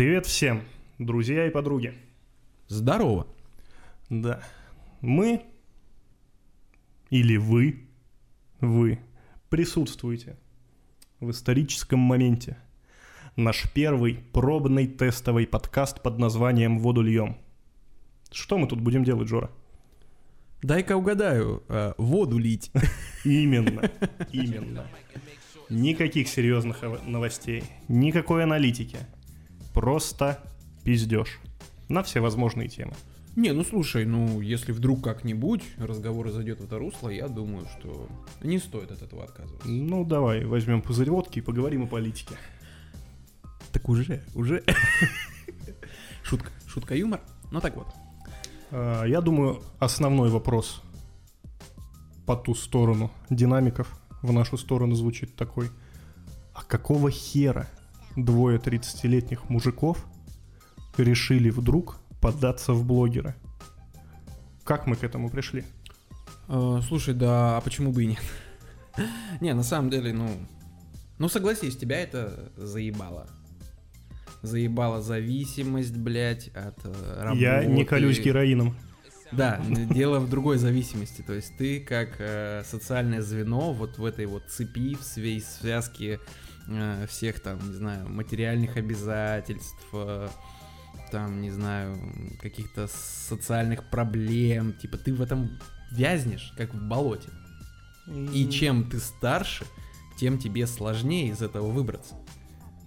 Привет всем, друзья и подруги. Здорово. Да, мы или вы, вы присутствуете в историческом моменте. Наш первый пробный тестовый подкаст под названием «Воду льем». Что мы тут будем делать, Жора? Дай-ка угадаю, э, воду лить. Именно, именно. Никаких серьезных ов- новостей, никакой аналитики. Просто пиздеж на все возможные темы. Не, ну слушай, ну если вдруг как-нибудь разговор зайдет в это русло, я думаю, что не стоит от этого отказываться. Ну, давай, возьмем пузырь водки и поговорим о политике. Так уже, уже. Шутка, шутка юмор. Ну так вот. А, Я думаю, основной вопрос по ту сторону динамиков в нашу сторону звучит такой. А какого хера двое 30-летних мужиков решили вдруг податься в блогеры? Как мы к этому пришли? Э, слушай, да, а почему бы и нет? Не, на самом деле, ну... Ну согласись, тебя это заебало. Заебала зависимость, блядь, от э, работы. Я не колюсь героином. Да, дело в другой зависимости. То есть ты как э, социальное звено вот в этой вот цепи, в своей связке э, всех там, не знаю, материальных обязательств, э, там, не знаю, каких-то социальных проблем. Типа ты в этом вязнешь, как в болоте. И чем ты старше, тем тебе сложнее из этого выбраться.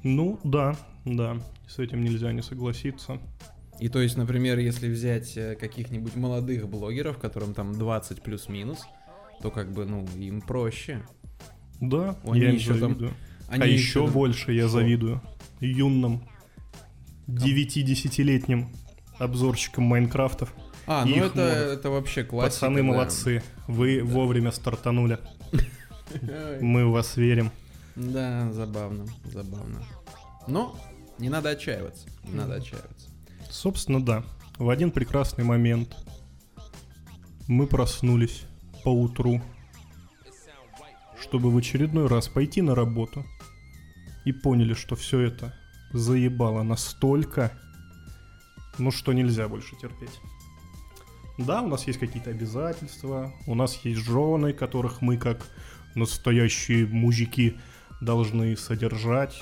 Ну, да, да, с этим нельзя не согласиться. И то есть, например, если взять э, каких-нибудь молодых блогеров, которым там 20 плюс-минус, то как бы, ну, им проще. Да, Они я еще там-. Они а еще там- больше я Что? завидую юным 9-10-летним обзорщикам Майнкрафтов. А, ну это, это вообще классика. Пацаны да. молодцы, вы Да. вовремя стартанули. Мы в вас верим. Да, забавно, забавно. Но не надо отчаиваться, не надо отчаиваться. Собственно, да. В один прекрасный момент мы проснулись по утру, чтобы в очередной раз пойти на работу и поняли, что все это заебало настолько, ну что нельзя больше терпеть. Да, у нас есть какие-то обязательства, у нас есть жены, которых мы как настоящие мужики должны содержать.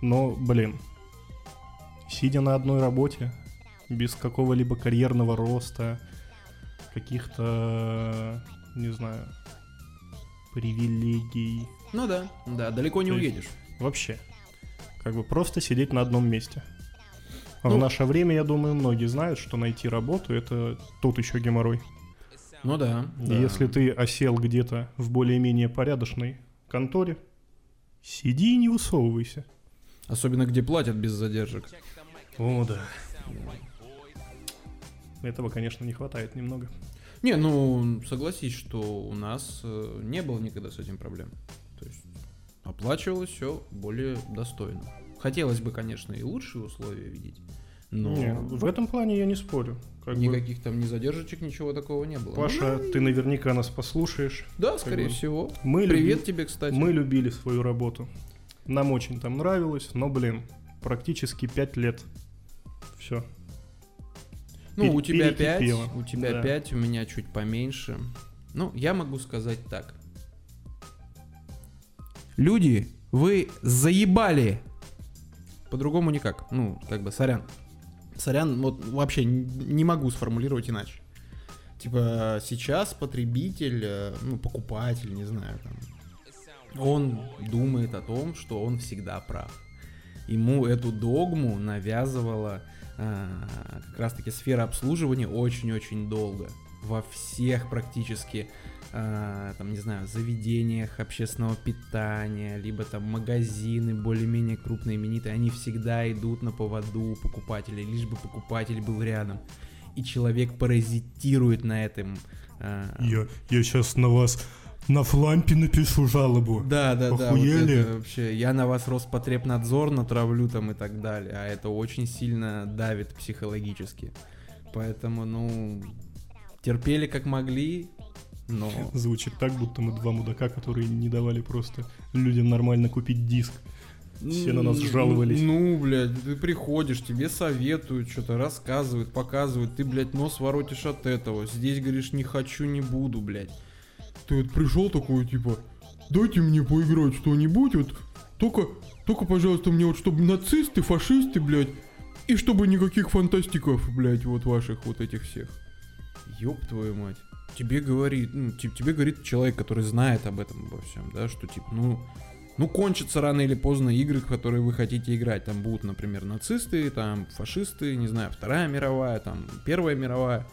Но, блин, сидя на одной работе, без какого-либо карьерного роста, каких-то, не знаю, привилегий, Ну да, да, далеко не То уедешь. вообще, как бы просто сидеть на одном месте. А Ну- в наше время, я думаю, многие знают, что найти работу это тот еще геморрой. Ну да. И да. Если ты осел где-то в более-менее порядочной конторе, сиди и не высовывайся. Особенно где платят без задержек. О, да. Этого, конечно, не хватает немного. Не, ну согласись, что у нас э, не было никогда с этим проблем. Оплачивалось все более достойно. Хотелось бы, конечно, и лучшие условия видеть, но Не, в этом плане я не спорю. Как бы, никаких там ни задержечек, ничего такого не было. Паша, Ну, ты наверняка нас послушаешь. Да, скорее бы всего. Мы, Привет люби- тебе, кстати. мы любили свою работу. Нам очень там нравилось, но, блин, практически пять лет. Все. Ну, у тебя 5, перекипело. у тебя Да. 5, у меня чуть поменьше. Ну, я могу сказать так. Люди, вы заебали. По-другому никак. Ну, как бы, сорян. Сорян, вот вообще не могу сформулировать иначе. Типа, сейчас потребитель, э, ну, покупатель, не знаю, там, он думает о том, что он всегда прав. Ему эту догму навязывала а, как раз-таки сфера обслуживания очень-очень долго. Во всех практически, а, там, не знаю, заведениях общественного питания, либо там магазины более-менее крупные, именитые, они всегда идут на поводу покупателей, лишь бы покупатель был рядом. И человек паразитирует на этом. а, Я, я сейчас на вас на флампе напишу жалобу. Да, да, да. Вот Охуели? вообще. Я на вас Роспотребнадзор натравлю там и так далее. А это очень сильно давит психологически. Поэтому, ну, терпели как могли, но... Звучит так, будто мы два мудака, которые не давали просто людям нормально купить диск. Все на нас жаловались. Ну, блядь, ты приходишь, тебе советуют, что-то рассказывают, показывают, ты, блядь, нос воротишь от этого. Здесь говоришь, не хочу, не буду, блядь. Ты вот пришел такой, типа, дайте мне поиграть что-нибудь, вот, только, только, пожалуйста, мне вот, чтобы нацисты, фашисты, блядь, и чтобы никаких фантастиков, блядь, вот ваших вот этих всех. Ёб твою мать. Тебе говорит, ну, те- тебе говорит человек, который знает об этом обо всем, да, что типа, ну, ну кончатся рано или поздно игры, в которые вы хотите играть. Там будут, например, нацисты, там фашисты, не знаю, Вторая мировая, там Первая мировая.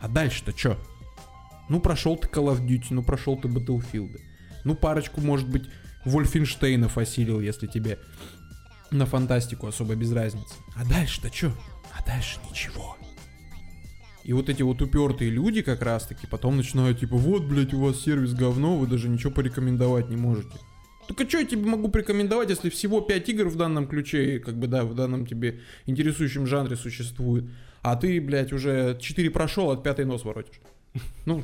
А дальше-то что? Ну прошел ты Call of Duty, ну прошел ты Battlefield. Ну парочку, может быть, Вольфенштейнов осилил, если тебе на фантастику особо без разницы. А дальше-то что? А дальше ничего. И вот эти вот упертые люди как раз таки потом начинают типа, вот, блядь, у вас сервис говно, вы даже ничего порекомендовать не можете. Так а что я тебе могу порекомендовать, если всего 5 игр в данном ключе, как бы, да, в данном тебе интересующем жанре существует, а ты, блядь, уже 4 прошел, от пятой нос воротишь. Ну,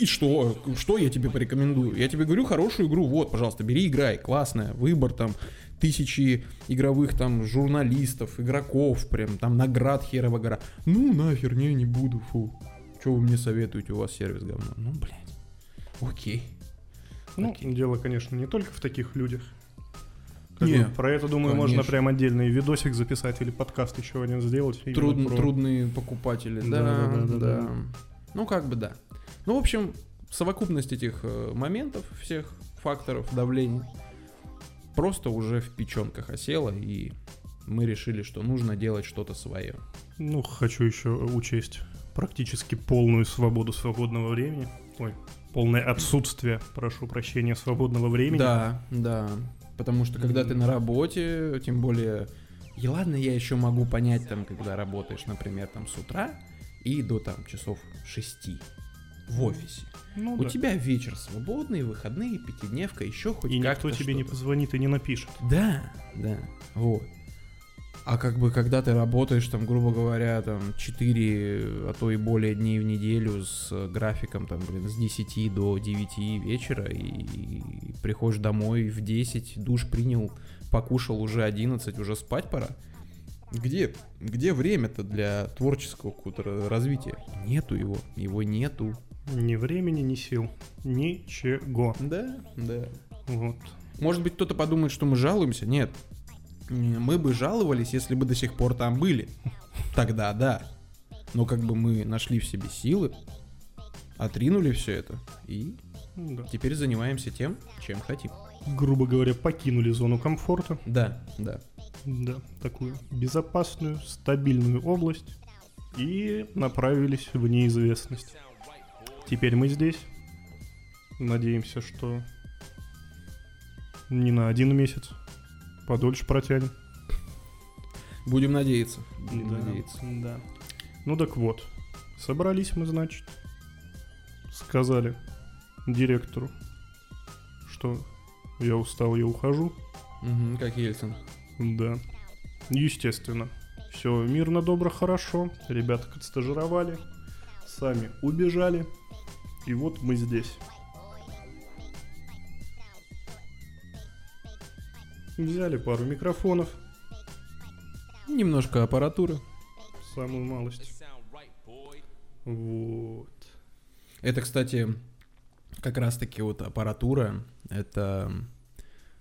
и что? Что я тебе порекомендую? Я тебе говорю хорошую игру, вот, пожалуйста, бери, играй, классная, выбор там, тысячи игровых там журналистов, игроков, прям там наград херова гора. Ну, нахер, не, не буду, фу. Что вы мне советуете, у вас сервис говно? Ну, блядь, окей. Ну, Окей. дело, конечно, не только в таких людях. Как Не, бы про это, думаю, можно конечно. прям отдельный видосик записать или подкаст еще один сделать. Труд- про- Трудные покупатели, Да, да, да, да, да, да, да. Ну, как бы да. Ну, в общем, совокупность этих э, моментов, всех факторов давления, просто уже в печенках осела, и мы решили, что нужно делать что-то свое. Ну, хочу еще учесть практически полную свободу свободного времени. Ой, полное отсутствие, прошу прощения, свободного времени. Да, да. Потому что когда ты на работе, тем более... И ладно, я еще могу понять, там, когда работаешь, например, там с утра и до там часов 6 в офисе. Ну, У да. тебя вечер свободный, выходные, пятидневка, еще хоть И как-то никто тебе не позвонит и не напишет. Да, да, вот. А как бы, когда ты работаешь, там, грубо говоря, там, 4, а то и более дней в неделю с э, графиком, там, блин, с 10 до 9 вечера, и, и приходишь домой в 10, душ принял, покушал уже 11, уже спать пора. Где, где время-то для творческого какого-то развития? Нету его, его нету. Ни времени, ни сил. Ничего. Да, да. Вот. Может быть, кто-то подумает, что мы жалуемся. Нет. Не, Мы бы жаловались, если бы до сих пор там были. Тогда да. Но как бы мы нашли в себе силы, отринули все это и да. теперь занимаемся тем, чем хотим. Грубо говоря, покинули зону комфорта. Да, да. Да, такую безопасную, стабильную область. И направились в неизвестность. Теперь мы здесь. Надеемся, что не на один месяц. Подольше протянем. Будем надеяться. Будем Да, надеяться. да. Ну так вот. Собрались мы, значит. Сказали директору, что я устал, я ухожу. Мгм, как Ельцин. Да. Естественно. Все мирно, добро, хорошо. Ребята отстажировали. Сами убежали. И вот мы здесь. Взяли пару микрофонов. Немножко аппаратуры. Самую малость. Вот. Это, кстати, как раз-таки вот аппаратура. Это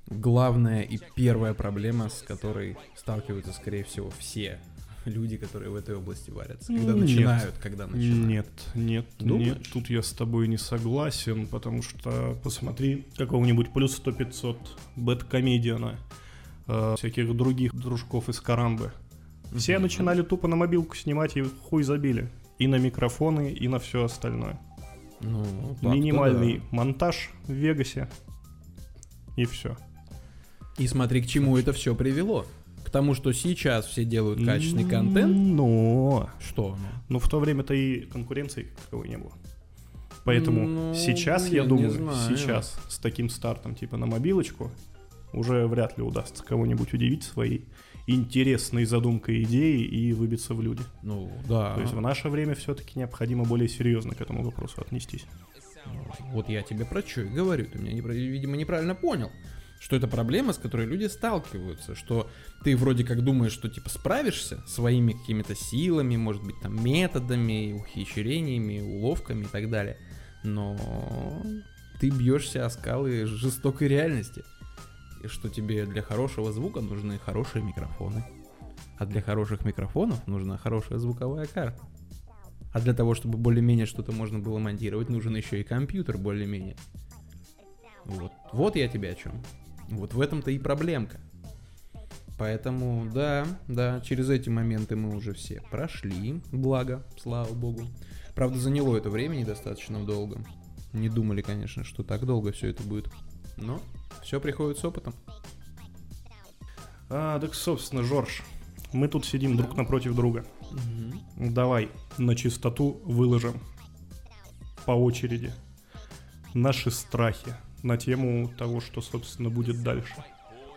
главная и первая проблема, с которой сталкиваются, скорее всего, все люди, которые в этой области варятся. Когда Нет. начинают, когда начинают. Нет, нет, Думаешь? нет, тут я с тобой не согласен, потому что посмотри какого-нибудь плюс 100-500 бэткомедиана, э, всяких других дружков из Карамбы. Все Мгм. начинали тупо на мобилку снимать и хуй забили. И на микрофоны, и на все остальное. Ну, так-то Минимальный да. монтаж в Вегасе. И все. И смотри, к чему это все привело. К тому, что сейчас все делают качественный контент. Но... Что? ну? В то время-то и конкуренции какой не было. Поэтому Ну, сейчас, я не думаю, знаю. сейчас с таким стартом типа на мобилочку уже вряд ли удастся кого-нибудь удивить своей интересной задумкой идеей и выбиться в люди. Ну, да. То есть в наше время все-таки необходимо более серьезно к этому вопросу отнестись. Вот я тебе про что и говорю. Ты меня, видимо, неправильно понял. Что это проблема, с которой люди сталкиваются, что ты вроде как думаешь, что типа справишься своими какими-то силами, может быть там методами, ухищрениями, уловками и так далее, но ты бьешься о скалы жестокой реальности. И что тебе для хорошего звука нужны хорошие микрофоны. А для хороших микрофонов нужна хорошая звуковая карта. А для того, чтобы более-менее что-то можно было монтировать, нужен еще и компьютер более-менее. Вот. вот я тебе о чем. Вот в этом-то и проблемка. Поэтому, да, да, через эти моменты мы уже все прошли, благо, слава богу. Правда, заняло это времени достаточно долго. Не думали, конечно, что так долго все это будет. Но все приходит с опытом. А, так, собственно, Жорж, мы тут сидим друг напротив друга. Мгм. Давай на чистоту выложим по очереди наши страхи на тему того, что, собственно, будет дальше.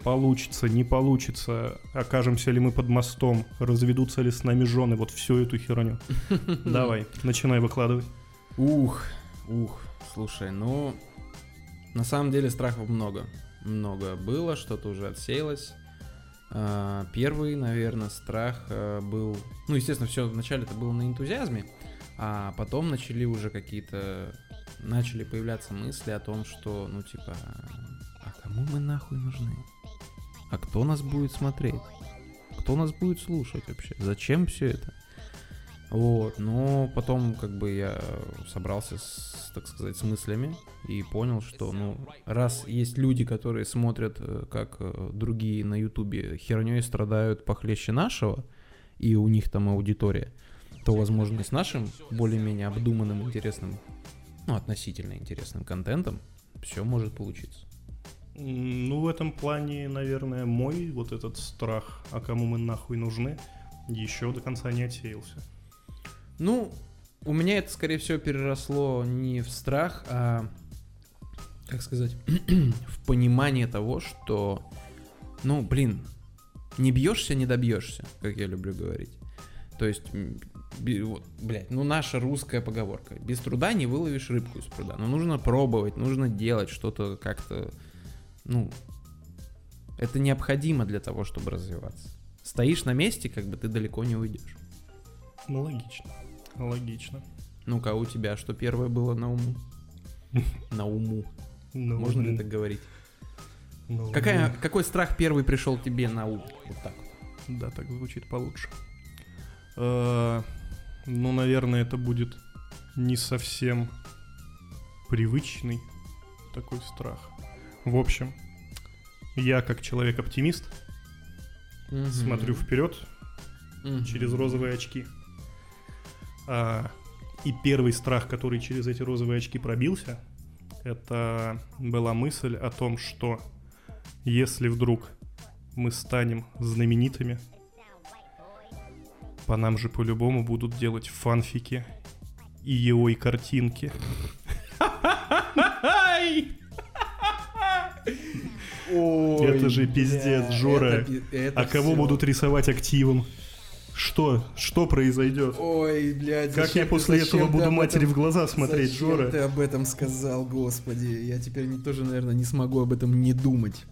Получится, не получится, окажемся ли мы под мостом, разведутся ли с нами жены, вот всю эту херню. Давай, начинай выкладывать. Ух, ух, слушай, ну, на самом деле страхов много. Много было, что-то уже отсеялось. А, Первый, наверное, страх а, был... Ну, естественно, все вначале это было на энтузиазме, а потом начали уже какие-то... Начали появляться мысли о том, что, ну, типа, а кому мы нахуй нужны? А кто нас будет смотреть? Кто нас будет слушать вообще? Зачем все это? Вот, но потом как бы я собрался, с, так сказать, с мыслями и понял, что, ну, раз есть люди, которые смотрят, э, как э, другие на Ютубе херней страдают похлеще нашего, и у них там аудитория, то, возможно, с нашим более-менее обдуманным, интересным, ну, относительно интересным контентом все может получиться. Ну, в этом плане, наверное, мой вот этот страх, а кому мы нахуй нужны, еще до конца не отсеялся. Ну, у меня это, скорее всего, переросло не в страх, а, как сказать, в понимание того, что, ну, блин, не бьешься, не добьешься, как я люблю говорить. То есть, вот, блядь, ну наша русская поговорка. Без труда не выловишь рыбку из пруда. Но нужно пробовать, нужно делать что-то как-то, ну, это необходимо для того, чтобы развиваться. Стоишь на месте, как бы ты далеко не уйдешь. Ну, логично. Логично. Ну-ка, а у тебя что первое было на уму? На уму. Ну, Можно ли так говорить? ну, Какая, какой страх первый пришел тебе на ум? Вот так вот. Да, так звучит получше. Э, Ну, наверное, это будет не совсем привычный такой страх. В общем, я как человек-оптимист смотрю вперед Мгм. через розовые очки. А, и первый страх, который через эти розовые очки пробился, это была мысль о том, что если вдруг мы станем знаменитыми, по нам же по-любому будут делать фанфики и его и картинки. Ой, Это же пиздец, бля, Жора. это пи- это А кого будут рисовать активом? Что? Что произойдет? Ой, блядь, Как я после этого буду матери в глаза смотреть, зачем Жора? ты об этом сказал, господи? Я теперь не- тоже, наверное, не смогу об этом не думать.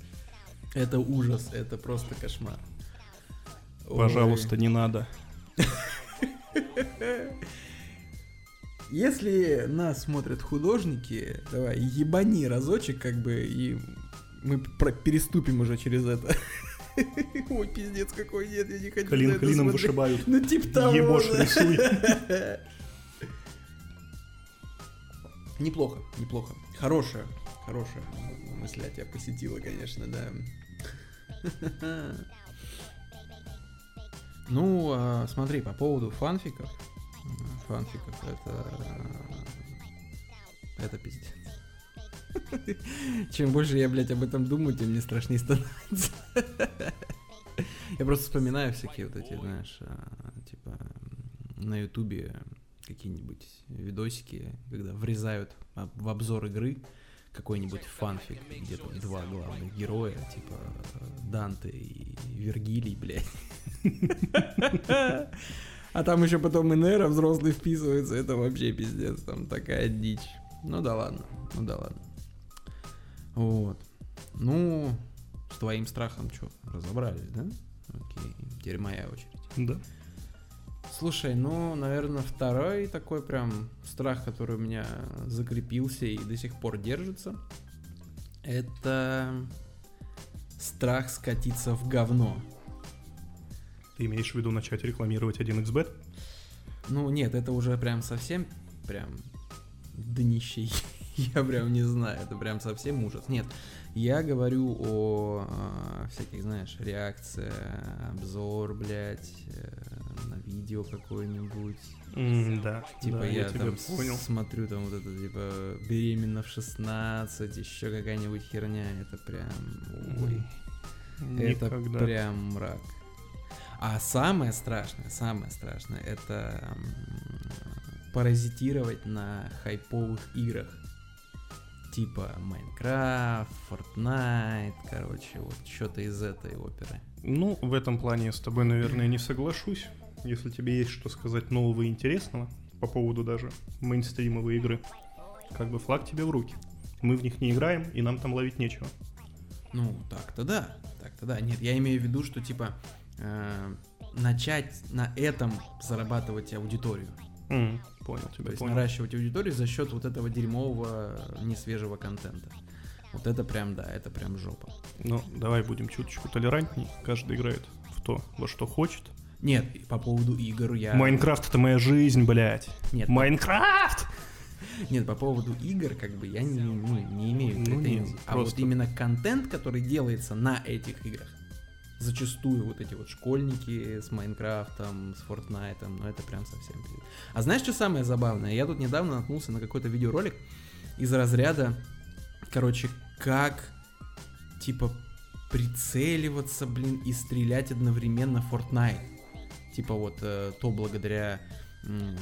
Это ужас, это просто кошмар. Ой. Пожалуйста, не надо. Если нас смотрят художники, давай, ебани разочек, как бы, и мы переступим уже через это. Ой, пиздец какой, нет, я не хочу Клин клином смотреть. вышибают. Ну, типа того. Ебошь рисуй. Неплохо, неплохо. Хорошая, хорошая мысль тебя посетила, конечно, да. Ну, а, смотри, по поводу фанфиков. Фанфиков это... Это пиздец. Чем больше я, блядь, об этом думаю, тем мне страшнее становится. Я просто вспоминаю всякие вот эти, знаешь, а, типа на ютубе какие-нибудь видосики, когда врезают в обзор игры какой-нибудь фанфик, где там два главных героя, типа э, Данте и Вергилий, блядь. А там еще потом и Нера взрослый вписывается, это вообще пиздец, там такая дичь. Ну да ладно, ну да ладно. Вот. Ну, с твоим страхом что, разобрались, да? Окей, теперь моя очередь. Да. Слушай, ну, наверное, второй такой прям страх, который у меня закрепился и до сих пор держится, это страх скатиться в говно. Ты имеешь в виду начать рекламировать 1xbet? Ну, нет, это уже прям совсем прям днище. Я прям не знаю, это прям совсем ужас. Нет, я говорю о а, всяких, знаешь, реакция, обзор, блядь, э, на видео какое-нибудь. М, да. Типа да, я, тебя там понял. смотрю там вот это, типа, беременна в 16, еще какая-нибудь херня, это прям, ой, это Никогда. прям мрак. А самое страшное, самое страшное, это паразитировать на хайповых играх. Типа Майнкрафт, Fortnite, короче, вот что-то из этой оперы. Ну, в этом плане я с тобой, наверное, не соглашусь. Если тебе есть что сказать нового и интересного по поводу даже мейнстримовой игры, как бы флаг тебе в руки. Мы в них не играем, и нам там ловить нечего. Ну, так-то да, так-то да. Нет, я имею в виду, что типа э, начать на этом зарабатывать аудиторию. М, понял То тебя, есть понял. наращивать аудиторию за счет вот этого дерьмового, несвежего контента. Вот это прям, да, это прям жопа. Ну, давай будем чуточку толерантней. Каждый играет в то, во что хочет. Нет, по поводу игр я... Майнкрафт это моя жизнь, блядь. Нет, Майнкрафт! Нет, по поводу игр, как бы я не, ну, не имею Ну, претензий. нет, а вот просто- именно контент, который делается на этих играх. Зачастую вот эти вот школьники с Майнкрафтом, с Фортнайтом, ну это прям совсем. А знаешь, что самое забавное? Я тут недавно наткнулся на какой-то видеоролик из разряда, короче, как, типа, прицеливаться, блин, и стрелять одновременно в Fortnite. Типа вот э, то благодаря э,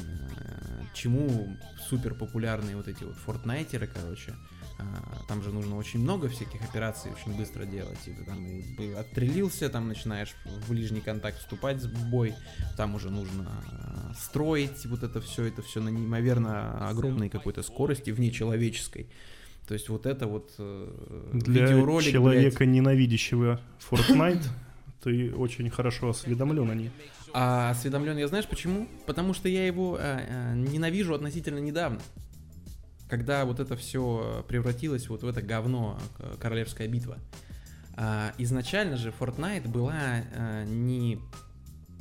чему супер популярные вот эти вот фортнайтеры, короче. А, Там же нужно очень много всяких операций очень быстро делать. И ты там и отстрелился, там начинаешь в ближний контакт вступать в бой. Там уже нужно а, строить вот это все, это все на неимоверно огромной какой-то скорости, внечеловеческой. То есть вот это вот э, Для видеоролик, блядь, человека, ненавидящего Fortnite, ты очень хорошо осведомлен о ней. А осведомлен я знаешь почему? Потому что я его а, а, ненавижу относительно недавно. Когда вот это все превратилось вот в это говно к- Королевская битва. А, изначально же Fortnite была а, не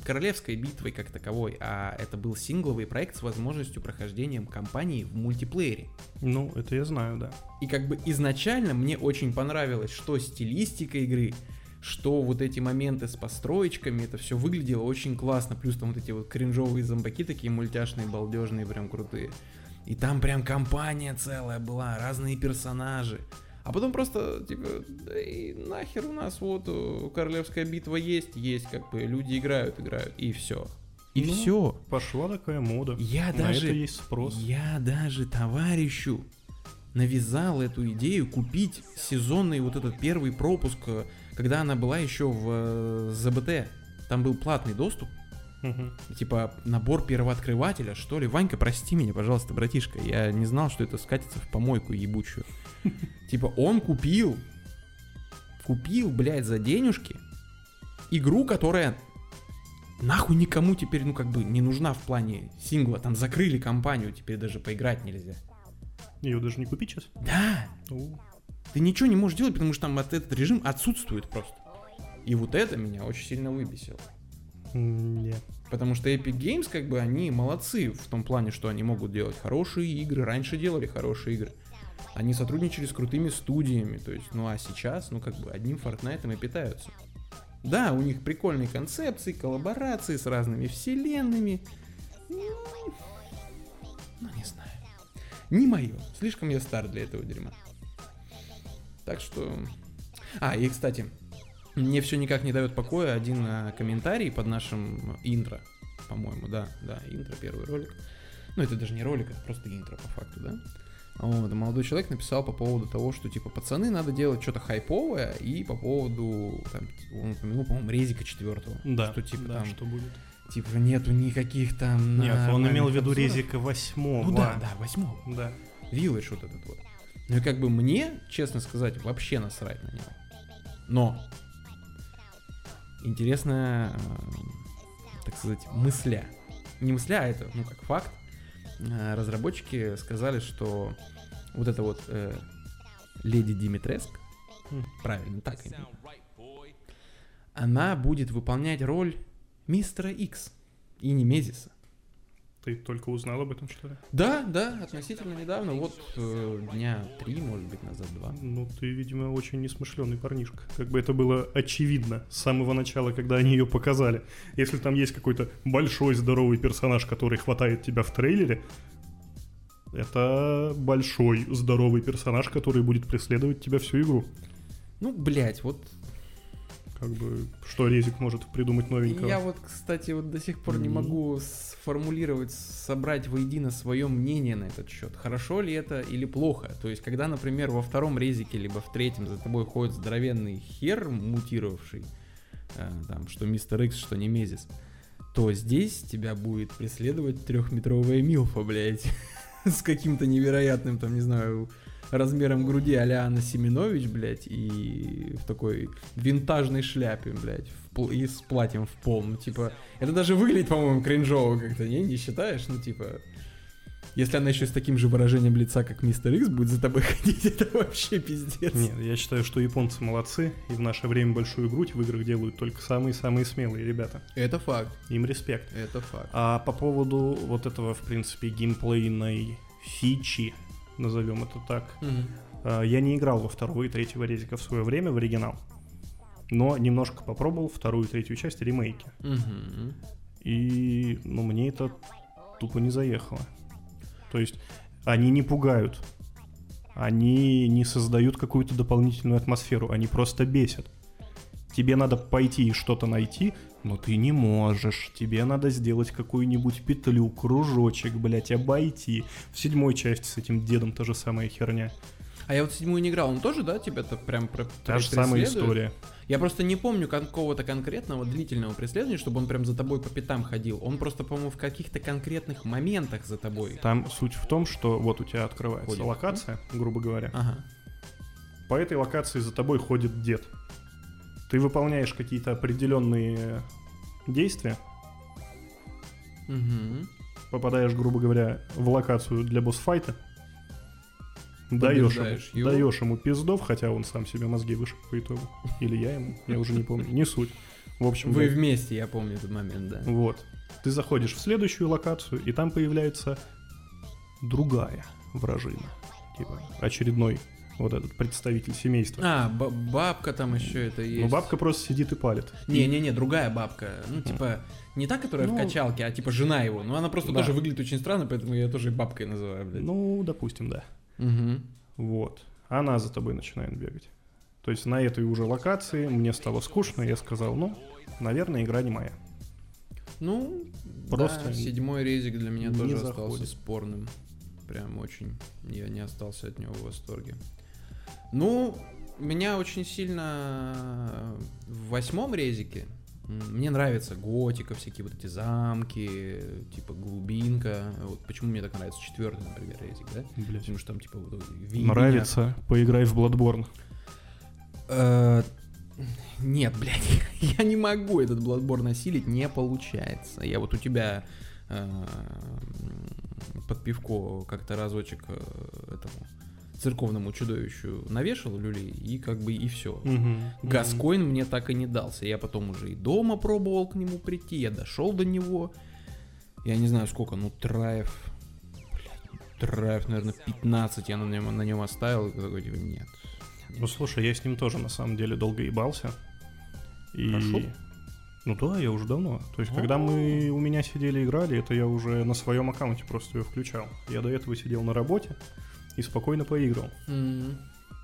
Королевской битвой как таковой, а это был сингловый проект с возможностью прохождения кампании в мультиплеере. Ну, это я знаю, да. И как бы изначально мне очень понравилось, что стилистика игры, что вот эти моменты с построечками, это все выглядело очень классно. Плюс там вот эти вот кринжовые зомбаки такие мультяшные, балдежные, прям крутые. И там прям компания целая была, разные персонажи. А потом просто, типа, да и нахер у нас вот э, Королевская битва есть, есть, как бы, люди играют, играют, и все. И Ну, все. Пошла такая мода. Я На даже, это есть спрос. я даже товарищу навязал эту идею купить сезонный вот этот первый пропуск, э, когда она была еще в э, ЗБТ. Там был платный доступ, Мгм. типа набор первооткрывателя, что ли. Ванька, прости меня, пожалуйста, братишка. Я не знал, что это скатится в помойку ебучую. Типа он купил, купил, блядь, за денежки игру, которая нахуй никому теперь, ну как бы, не нужна в плане сингла. Там закрыли компанию, теперь даже поиграть нельзя. Ее даже не купить сейчас? Да, ты ничего не можешь делать, потому что там вот этот режим отсутствует просто. И вот это меня очень сильно выбесило. М, не. Потому что Epic Games, как бы, они молодцы в том плане, что они могут делать хорошие игры, раньше делали хорошие игры. Они сотрудничали с крутыми студиями, то есть, ну а сейчас, ну как бы, одним Fortnite и питаются. Да, у них прикольные концепции, коллаборации с разными вселенными. Ну, ну, не знаю. Не мое. Слишком я стар для этого дерьма. Так что... А, и, кстати, мне все никак не дает покоя один а, комментарий под нашим интро, по-моему, да, да, интро, первый ролик. Ну, это даже не ролик, это просто интро по факту, да. Вот, молодой человек написал по поводу того, что, типа, пацаны, надо делать что-то хайповое, и по поводу, там, он упомянул, по-моему, Резика четвертого. Да, Что, типа, да, там, что будет. типа, нету никаких там... Нет, он имел в виду резика восьмого. Ну да, да, восьмого. Да. Виллэдж вот этот вот. Ну и как бы мне, честно сказать, вообще насрать на него. Но интересная, э, так сказать, мысля. Не мысля, а это, ну, как факт. Э, Разработчики сказали, что вот эта вот э, леди Димитреск, М. правильно, так она будет выполнять роль мистера Икс и Немезиса. Ты только узнал об этом, что ли? Да, да, относительно недавно, вот э, дня три, может быть, назад два. Ну, ты, видимо, очень несмышленый парнишка. Как бы это было очевидно с самого начала, когда они ее показали. Если там есть какой-то большой здоровый персонаж, который хватает тебя в трейлере, это большой здоровый персонаж, который будет преследовать тебя всю игру. Ну, блядь, вот Как бы, что Резик может придумать новенького? Я вот, кстати, вот до сих пор не могу сформулировать, собрать воедино свое мнение на этот счет. Хорошо ли это или плохо? То есть, когда, например, во втором резике, либо в третьем за тобой ходит здоровенный хер мутировавший, э, там, что мистер Икс, что Немезис, то здесь тебя будет преследовать трехметровая милфа, блядь, с каким-то невероятным, там, не знаю, размером груди а-ля Анна Семенович, блядь, и в такой винтажной шляпе, блядь, в пл- и с платьем в пол. Ну, типа, это даже выглядит, по-моему, кринжово как-то, не? Не считаешь? Ну, типа, если она еще с таким же выражением лица, как мистер Икс, будет за тобой ходить, это вообще пиздец. Нет, я считаю, что японцы молодцы, и в наше время большую грудь в играх делают только самые-самые смелые ребята. Это факт, Им респект. это факт. А по поводу вот этого, в принципе, геймплейной фичи, назовем это так, а, я не играл во второго и третьего резика в свое время, в оригинал. Но немножко попробовал вторую и третью часть ремейки. Мгм. И, ну, мне это тупо не заехало. То есть, они не пугают. Они не создают какую-то дополнительную атмосферу. Они просто бесят. Тебе надо пойти и что-то найти, но ты не можешь. Тебе надо сделать какую-нибудь петлю, кружочек, блять, обойти. В седьмой части с этим дедом та же самая херня. А я вот седьмую не играл, он тоже, да, тебя-то прям про Та же самая история. Я просто не помню какого-то конкретного длительного преследования, чтобы он прям за тобой по пятам ходил. Он просто, по-моему, в каких-то конкретных моментах за тобой. Там суть в том, что вот у тебя открывается Ходит. локация, грубо говоря. Ага. По этой локации за тобой ходит дед. Ты выполняешь какие-то определенные действия, Угу. попадаешь, грубо говоря, в локацию для босс-файта, даешь ему, его. даешь ему пиздов, хотя он сам себе мозги вышиб по итогу. Или я ему, я уже не помню, не суть. В общем, Вы да. вместе, я помню этот момент, да. вот. Ты заходишь в следующую локацию, и там появляется другая вражина. Типа очередной вот этот представитель семейства. А, ба- бабка там еще это есть. Но бабка просто сидит и палит. Не-не-не, другая бабка. Ну, типа, не та, которая в Ну, качалке, а типа жена его. Ну, она просто да. тоже выглядит очень странно, поэтому я тоже бабкой называю, блядь. Ну, допустим, да. Мгм. Вот. Она за тобой начинает бегать. То есть на этой уже локации мне стало скучно, я сказал, ну, наверное, игра не моя. Ну, Просто да, седьмой резик для меня тоже заходит. остался спорным. Прям очень. Я не остался от него в восторге. Ну, меня очень сильно в восьмом резике мне нравится готика, всякие вот эти замки, типа глубинка. Вот почему мне так нравится четвертый, например, резик, да? Блять. Потому что там типа вот видение. Нравится, поиграй в Bloodborne. Э, Нет, блядь, я не могу этот Bloodborne осилить, не получается. Я вот у тебя э, под пивко как-то разочек э, этому церковному чудовищу навешал люлей, и как бы и все. Мгм. Гаскоин мне так и не дался. Я потом уже и дома пробовал к нему прийти, я дошел до него. Я не знаю сколько, ну траев. Траев, наверное, 15 я на нем, на нем оставил. И такой, типа, нет. Ну, слушай, я с ним тоже, на самом деле, долго ебался. И... Прошёл? Ну да, я уже давно. То есть, когда мы у меня сидели играли, это я уже на своем аккаунте просто ее включал. Я до этого сидел на работе и спокойно поиграл. М.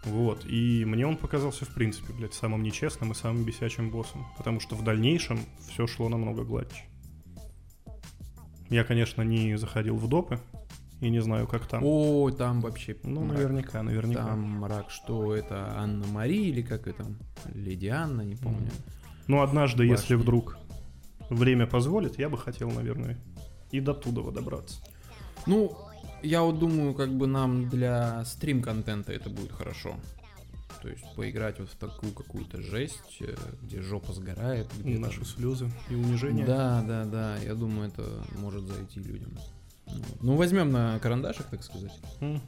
Вот, и мне он показался, в принципе, блядь, самым нечестным и самым бесячим боссом. Потому что в дальнейшем все шло намного гладче. Я, конечно, не заходил в допы и не знаю, как там. О, там вообще. ну, мрак. наверняка, наверняка. Там мрак, что это Анна Мари или как это? Леди Анна, не помню. Ну, однажды, если Башни. вдруг время позволит, я бы хотел, наверное, и до туда добраться. Ну, я вот думаю, как бы нам для стрим-контента это будет хорошо. То есть поиграть вот в такую какую-то жесть, э, где жопа сгорает, где Наши там- слезы и унижение. Да, да, да. Я думаю, это может зайти людям. Ну, возьмем на карандашик, так сказать. Мгм.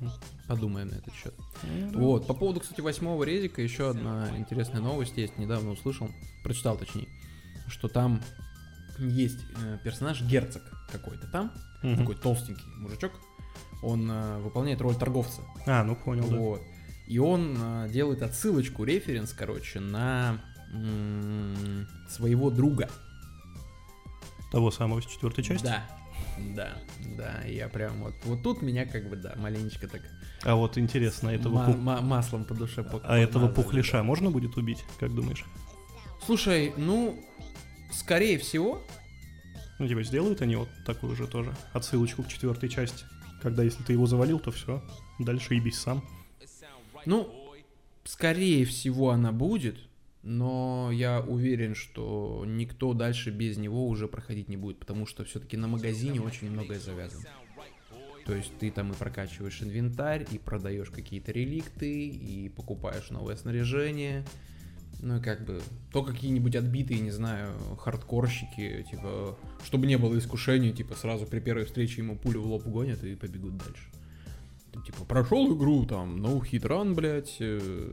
Подумаем на этот счет. Да. Вот. По поводу, кстати, восьмого резика еще одна интересная новость есть. Недавно услышал, прочитал точнее, что там есть э, персонаж герцог какой-то там, Мгм. такой толстенький мужичок. Он э, выполняет роль торговца. А, ну понял, да. Вот. И он э, делает отсылочку, референс, короче, на м, своего друга. Того самого с четвертой части. Да. Да, да, я прям вот, вот тут меня как бы, да, маленечко так А вот интересно, этого, пух- ма- маслом по душе пок- а этого пухляша можно будет убить, как думаешь? да. Слушай, ну, скорее всего, Ну, типа, сделают они вот такую же тоже отсылочку к четвертой части. Когда если ты его завалил, то все. Дальше ебись сам. ну, скорее всего она будет, но я уверен, что никто дальше без него уже проходить не будет, потому что все-таки на магазине очень многое завязано. То есть ты там и прокачиваешь инвентарь, и продаешь какие-то реликты, и покупаешь новое снаряжение. Ну и как бы, то какие-нибудь отбитые, не знаю, хардкорщики, типа, чтобы не было искушения, типа, сразу при первой встрече ему пулю в лоб гонят и побегут дальше. Ты, типа, прошел игру, там, no hit run, блядь, э,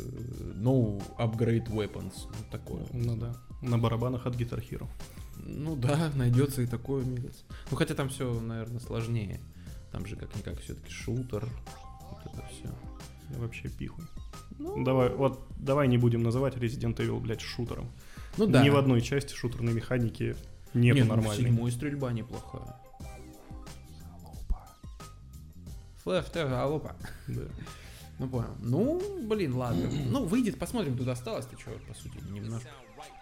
no upgrade weapons, ну, такое. Ну да. На барабанах от Guitar Hero. Ну да, найдется и такое мигас. Ну хотя там все, наверное, сложнее. Там же как-никак все-таки шутер. Вот это все. Вообще пихуй. Ну, Давай, вот, давай не будем называть Resident Evil, блядь, шутером. ну да. Ни в одной части шутерной механики нету Нет, ну, в нормальной. седьмой стрельба неплохая. Флэш, ты алопа. Да. Ну понял. Ну, блин, ладно. Ну, выйдет, посмотрим, тут осталось ты что, по сути, немножко.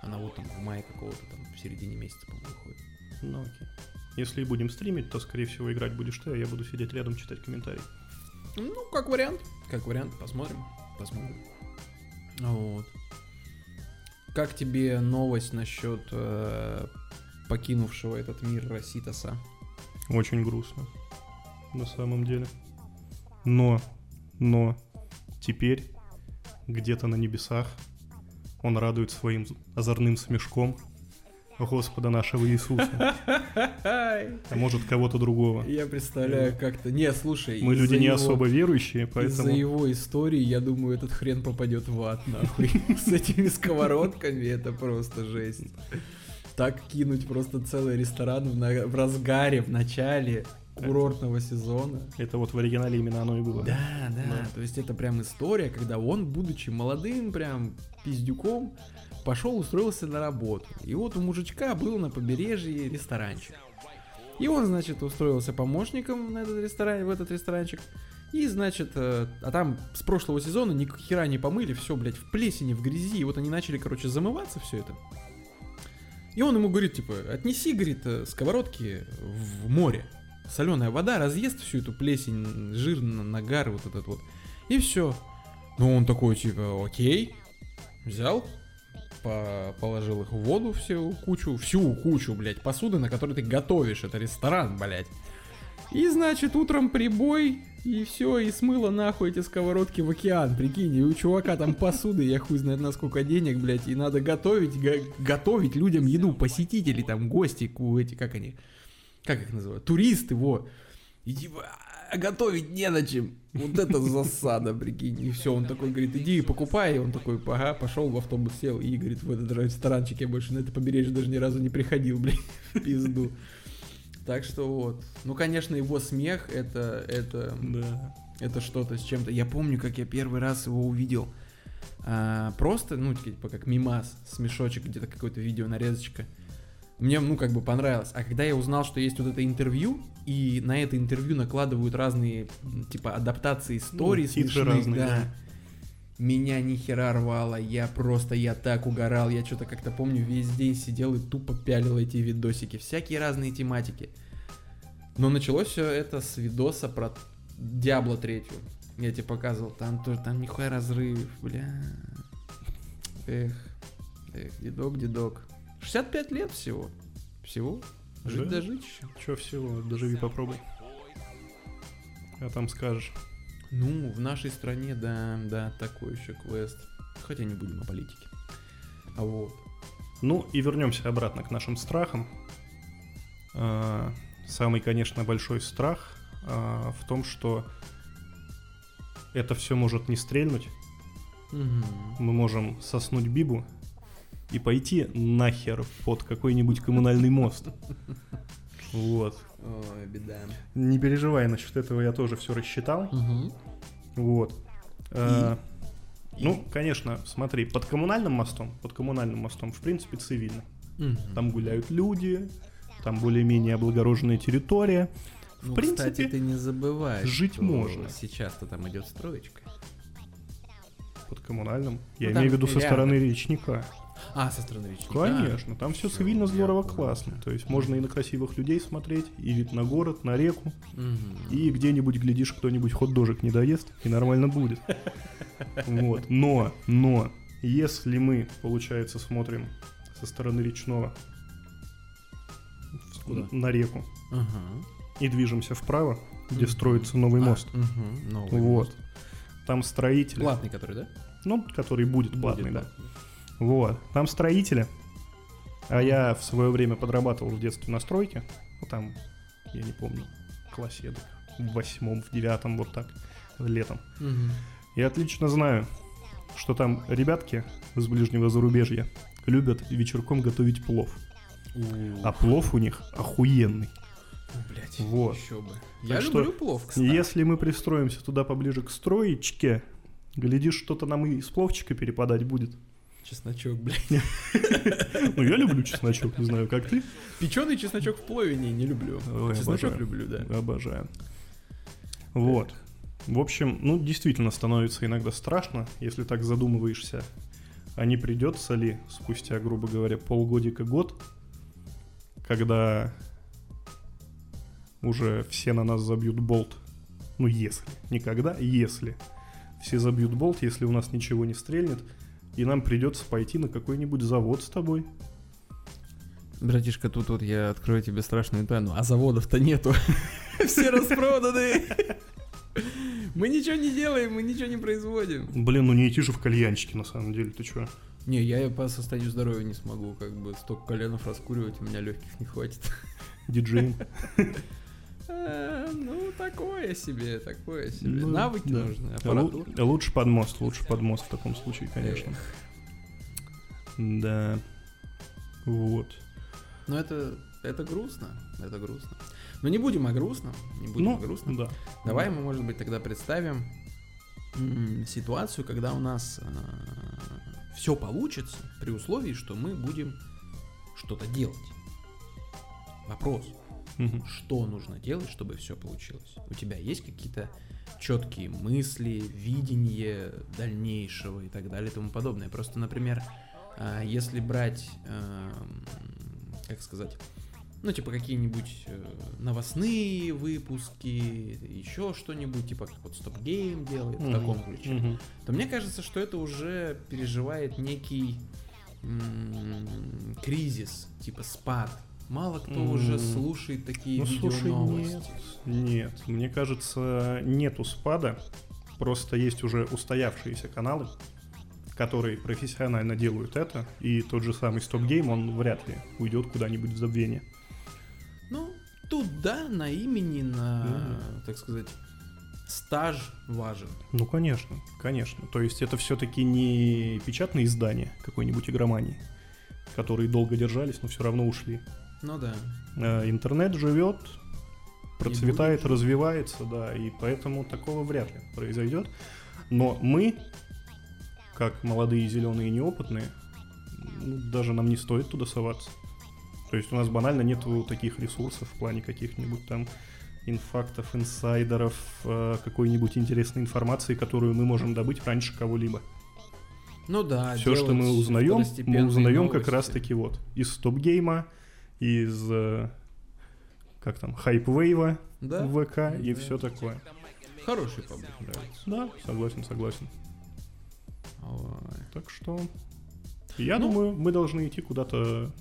Она вот там в мае какого-то там в середине месяца, по-моему, выходит. Ну окей. Если и будем стримить, то, скорее всего, играть будешь ты, а я буду сидеть рядом, читать комментарии. Ну, как вариант. Как вариант, посмотрим. Посмотрим. Вот. Как тебе новость насчет э, покинувшего этот мир Роситаса? Очень грустно. На самом деле. Но, но, теперь, где-то на небесах, он радует своим озорным смешком Господа нашего Иисуса. А может, кого-то другого. Я представляю как-то... Не, слушай, Мы люди из-за не его- особо верующие, Из-за поэтому... его истории, я думаю, этот хрен попадет в ад, нахуй. С этими сковородками это просто жесть. Так кинуть просто целый ресторан в, на- в разгаре, в начале курортного сезона. Это вот в оригинале именно оно и было. Да, да, Да. то есть это прям история, когда он, будучи молодым, прям пиздюком, пошел устроился на работу. И вот у мужичка был на побережье ресторанчик. И он, значит, устроился помощником на этот ресторан, в этот ресторанчик. И, значит, э, а там с прошлого сезона ни хера не помыли, все, блядь, в плесени, в грязи. И вот они начали, короче, замываться все это. И он ему говорит, типа, отнеси, говорит, э, сковородки в море. Соленая вода разъест всю эту плесень, жир, на- нагар, вот этот вот. И все. Ну, он такой, типа, окей. Взял, положил их в воду всю кучу, всю кучу, блядь, посуды, на которой ты готовишь. Это ресторан, блядь. И, значит, утром прибой, и все, и смыло нахуй эти сковородки в океан, прикинь, и у чувака там посуды, я хуй знает на сколько денег, блядь, и надо готовить, го- готовить людям еду, посетители, там, гости, эти, как они, как их называют, туристы, во. И типа, «А, готовить не на чем. Вот это засада, прикинь. И все, он такой говорит, иди и покупай. И он такой, ага, пошел в автобус, сел и говорит, в этот ресторанчик я больше на это побережье даже ни разу не приходил, блин, в пизду. Так что вот. Ну, конечно, его смех это, это, Да. это что-то с чем-то. Я помню, как я первый раз его увидел. А, просто, ну, типа как мимас, смешочек, где-то какое-то видео, нарезочка. Мне, ну, как бы понравилось. А когда я узнал, что есть вот это интервью, и на это интервью накладывают разные, типа, адаптации историй Ну, смешных, разные, да. да. Меня ни хера рвало, я просто, я так угорал, я что-то как-то помню, весь день сидел и тупо пялил эти видосики, всякие разные тематики. Но началось все это с видоса про Диабло третью. Я тебе показывал, там тоже, там нихуя разрыв, бля. Эх, эх, дедок, дедок. 65 лет всего. Всего. Жить Да? да жить еще. Че всего, доживи попробуй. А там скажешь. Ну, в нашей стране, да, да, такой еще квест. Хотя не будем о политике. А вот. Ну и вернемся обратно к нашим страхам. А, Самый, конечно, большой страх а, в том, что это все может не стрельнуть. Мгм. Мы можем соснуть Бибу и пойти нахер под какой-нибудь коммунальный мост. Вот. Ой, беда. Не переживай насчет этого, я тоже все рассчитал. Мгм. Вот. А, И- Ну, конечно, смотри, под коммунальным мостом, под коммунальным мостом, в принципе, цивильно. Мгм. Там гуляют люди, там более-менее облагороженная территория. В Ну, принципе, кстати, ты не забывай, жить что можно. Сейчас-то там идет строечка. под коммунальным. Я Ну, там имею в виду со рядом. стороны речника. А, со стороны речника. Конечно, там все цивильно, здорово, понял. классно. То есть можно и на красивых людей смотреть, и вид на город, на реку, Мгм. и где-нибудь, глядишь, кто-нибудь хот-дожик не доест, и нормально будет. Вот. Но, но, если мы, получается, смотрим со стороны речного Куда? на реку Ага. и движемся вправо, где Мгм. строится новый А, мост, мгм, новый вот, мост. там строители, Платный который, да? ну, который будет платный, Будет да. платный. Вот, там строители, а я в свое время подрабатывал в детстве на стройке, ну, там, я не помню, в классе я так, в восьмом, в девятом, вот так, летом. Мгм. Я отлично знаю, что там ребятки с ближнего зарубежья любят вечерком готовить плов. У, А плов у них охуенный. блядь, вот. еще бы. Я что, люблю плов, кстати. Если мы пристроимся туда поближе к строечке, глядишь, что-то нам и из пловчика перепадать будет. Чесночок, блядь. Ну, я люблю чесночок, не знаю, как ты. Печеный чесночок в плове не, не люблю. Ой, Чесночок обожаю. люблю, да. Обожаю. Вот. В общем, ну, действительно становится иногда страшно, если так задумываешься, а не придется ли спустя, грубо говоря, полгодика-год, когда уже все на нас забьют болт. Ну, если. Никогда, если. Все забьют болт, если у нас ничего не стрельнет, и нам придется пойти на какой-нибудь завод с тобой. Братишка, тут вот я открою тебе страшную тайну, а заводов-то нету. Все распроданы. Мы ничего не делаем, мы ничего не производим. Блин, ну не идти же в кальянчики, на самом деле, ты чё? Не, я по состоянию здоровья не смогу, как бы столько коленов раскуривать, у меня легких не хватит. Диджеем. Э, Ну, такое себе, такое себе. Ну, Навыки да. нужны, аппаратура. Лучше под мост, лучше под мост в таком случае, конечно. Да. Вот. Но это, это грустно, это грустно. Но не будем о грустном, не будем Ну, о грустном. да. Давай мы, может быть, тогда представим ситуацию, когда у нас все получится при условии, что мы будем что-то делать. Вопрос, Что нужно делать, чтобы все получилось? У тебя есть какие-то четкие мысли, видение дальнейшего и так далее и тому подобное? Просто, например, а, если брать, эм, как сказать, ну, типа какие-нибудь э, новостные выпуски, еще что-нибудь, типа как вот Стоп Гейм делает в Мгм. таком ключе, Мгм. то мне кажется, что это уже переживает некий м, кризис, типа спад. Мало кто М. уже слушает такие Ну, слушай, видеоновости. нет. Нет, мне кажется, нету спада. Просто есть уже устоявшиеся каналы, которые профессионально делают это. И тот же самый Стоп Гейм, он вряд ли уйдет куда-нибудь в забвение. Ну, тут да, на имени, на, Ну так сказать, стаж важен. Ну, конечно, конечно. То есть это все-таки не печатные издания какой-нибудь игромании, которые долго держались, но все равно ушли. Ну да. Э, Интернет живет, процветает, развивается, да, и поэтому такого вряд ли произойдет. Но мы, как молодые, зеленые и неопытные, ну, даже нам не стоит туда соваться. То есть у нас банально нету таких ресурсов в плане каких-нибудь там инфактов, инсайдеров, э, какой-нибудь интересной информации, которую мы можем добыть раньше кого-либо. Ну да. Все, что мы узнаем, мы узнаем как новости. раз таки вот из топ-гейма, из э, как там, хайп-вейва Да? в ВК и Да. все такое. Хороший паблик нравится. Да, согласен, согласен. Ой. Так что я Ну. думаю, мы должны идти куда-то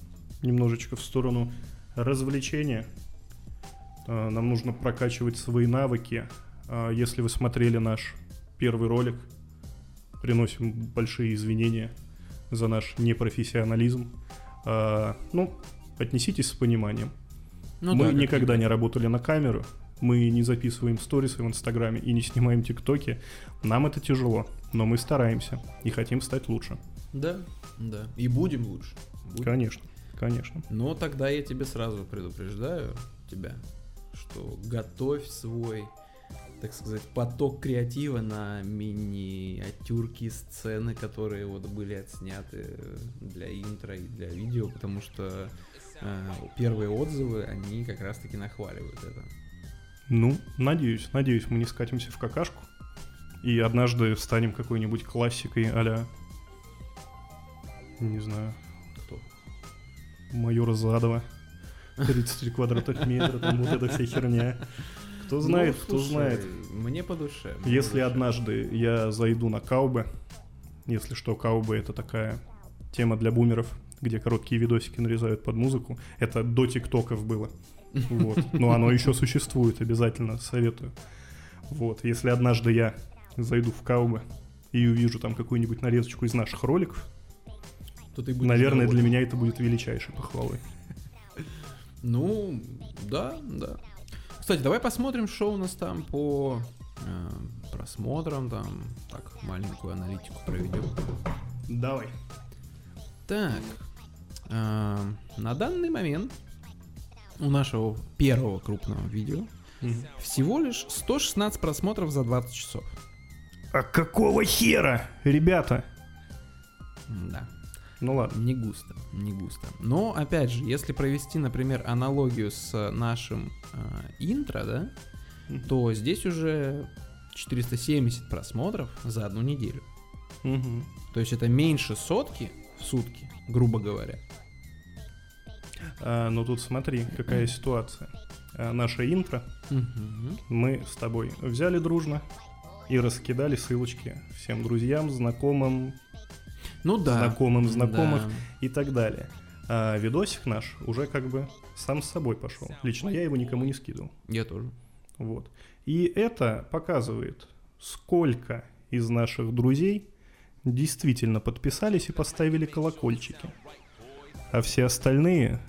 немножечко в сторону развлечения. Э, Нам нужно прокачивать свои навыки, А, Если вы смотрели наш первый ролик, приносим большие извинения за наш непрофессионализм. Ну, отнеситесь с пониманием. Ну мы да, никогда не работали на камеру, мы не записываем сторисы в Инстаграме и не снимаем ТикТоки. Нам это тяжело, но мы стараемся и хотим стать лучше. Да, да. И будем лучше. Будем. Конечно, конечно. Но тогда я тебе сразу предупреждаю тебя, что готовь свой, так сказать, поток креатива на миниатюрки, сцены, которые вот были отсняты для интро и для видео, потому что первые отзывы, они как раз-таки нахваливают это. Ну, надеюсь, надеюсь, мы не скатимся в какашку и однажды станем какой-нибудь классикой а не знаю, Кто? майора Задова. 33 квадратных метра, там вот эта вся херня. Кто знает, Ну, кто слушай, знает. Мне по душе. мне Если по душе. однажды я зайду на Каубе, если что, Каубе это такая тема для бумеров, где короткие видосики нарезают под музыку. Это до тиктоков было. Вот. Но оно еще существует, обязательно советую. Вот. Если однажды я зайду в Каубе и увижу там какую-нибудь нарезочку из наших роликов, то ты наверное, для доволен. меня это будет величайшей похвалой. Ну, да, да. Кстати, давай посмотрим, что у нас там по э, просмотрам, там, так, маленькую аналитику проведем. Давай. Так, на данный момент у нашего первого крупного видео всего лишь 116 просмотров за 20 часов. А какого хера, ребята? Да. Ну ладно. Не густо, не густо. Но, опять же, если провести, например, аналогию с нашим э, интро, да, то здесь уже 470 просмотров за одну неделю. Мгм. То есть это меньше сотки в сутки, грубо говоря. А, ну тут смотри, какая ситуация. А, наше интро Мгм. мы с тобой взяли дружно и раскидали ссылочки всем друзьям, знакомым Ну да. Знакомым знакомых. Да. и так далее. А видосик наш уже как бы сам с собой пошел. Лично я его никому не скидывал. Я тоже. Вот. И это показывает, сколько из наших друзей действительно подписались и поставили колокольчики. А все остальные,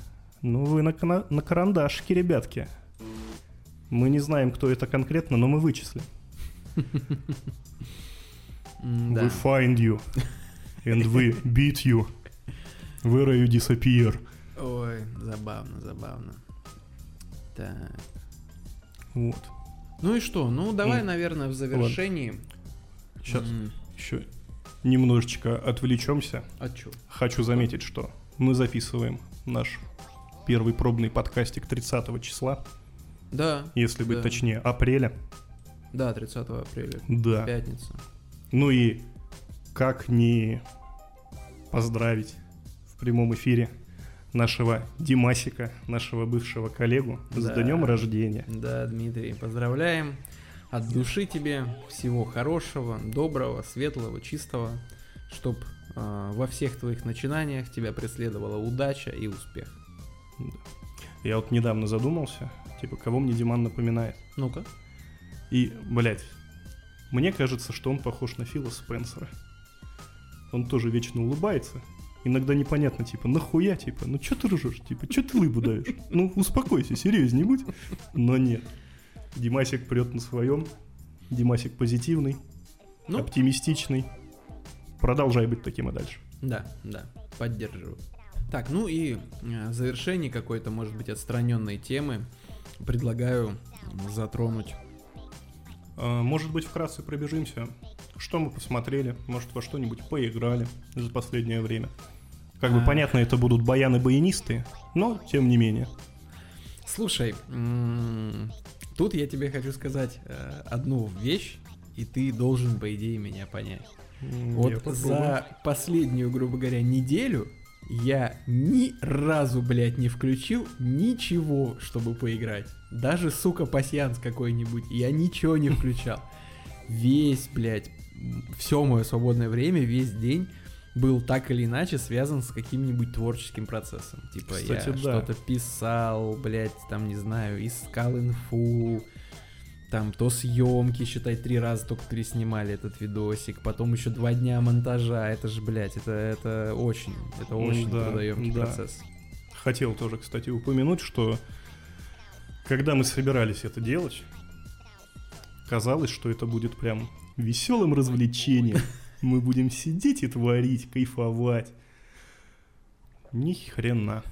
ну вы на, кана- на карандашке, ребятки. Мы не знаем, кто это конкретно, но мы вычислим. We find you. And we beat you. Where you disappear? Ой, забавно, забавно. Так. Вот. Ну и что? Ну, давай, наверное, в завершении. Сейчас М, еще немножечко отвлечемся. А чё? Хочу заметить, что мы записываем наш первый пробный подкастик 30 числа, Да. если быть Да. точнее, апреля. Да, 30 апреля. Да. Пятница. Ну и как не поздравить в прямом эфире нашего Димасика, нашего бывшего коллегу с Да. днем рождения. Да, Дмитрий, поздравляем. От души тебе всего хорошего, доброго, светлого, чистого, чтоб а, во всех твоих начинаниях тебя преследовала удача и успех. Я вот недавно задумался, типа, кого мне Диман напоминает. Ну-ка. И, блядь, мне кажется, что он похож на Фила Спенсера. Он тоже вечно улыбается. Иногда непонятно, типа, нахуя, типа, ну чё ты ржешь, типа, чё ты лыбу даешь? Ну, успокойся, серьезней будь. Но нет. Димасик прет на своем. Димасик позитивный, Ну, оптимистичный. Продолжай быть таким и дальше. да, да, поддерживаю. Так, ну и э, в завершении какой-то, может быть, отстраненной темы предлагаю затронуть. А, Может быть, вкратце пробежимся. Что мы посмотрели? Может, во что-нибудь поиграли за последнее время? Как бы А. понятно, это будут баяны-баянисты, но тем не менее. Слушай, тут я тебе хочу сказать э, одну вещь, и ты должен, по идее, меня понять. Вот я попробую. за последнюю, грубо говоря, неделю я ни разу, блядь, не включил ничего, чтобы поиграть. Даже, сука, пасьянс какой-нибудь. Я ничего не включал. Весь, блядь, все мое свободное время, весь день был так или иначе связан с каким-нибудь творческим процессом. Типа я Кстати, да. что-то писал, блядь, там, не знаю, искал инфу, Там то съемки, считай, три раза только переснимали этот видосик, потом еще два дня монтажа. Это же, блядь, это, это очень, это очень да, трудоемкий да. процесс. Хотел тоже, кстати, упомянуть, что когда мы собирались это делать, казалось, что это будет прям веселым развлечением. Мы будем сидеть и творить, кайфовать. Ни хрена.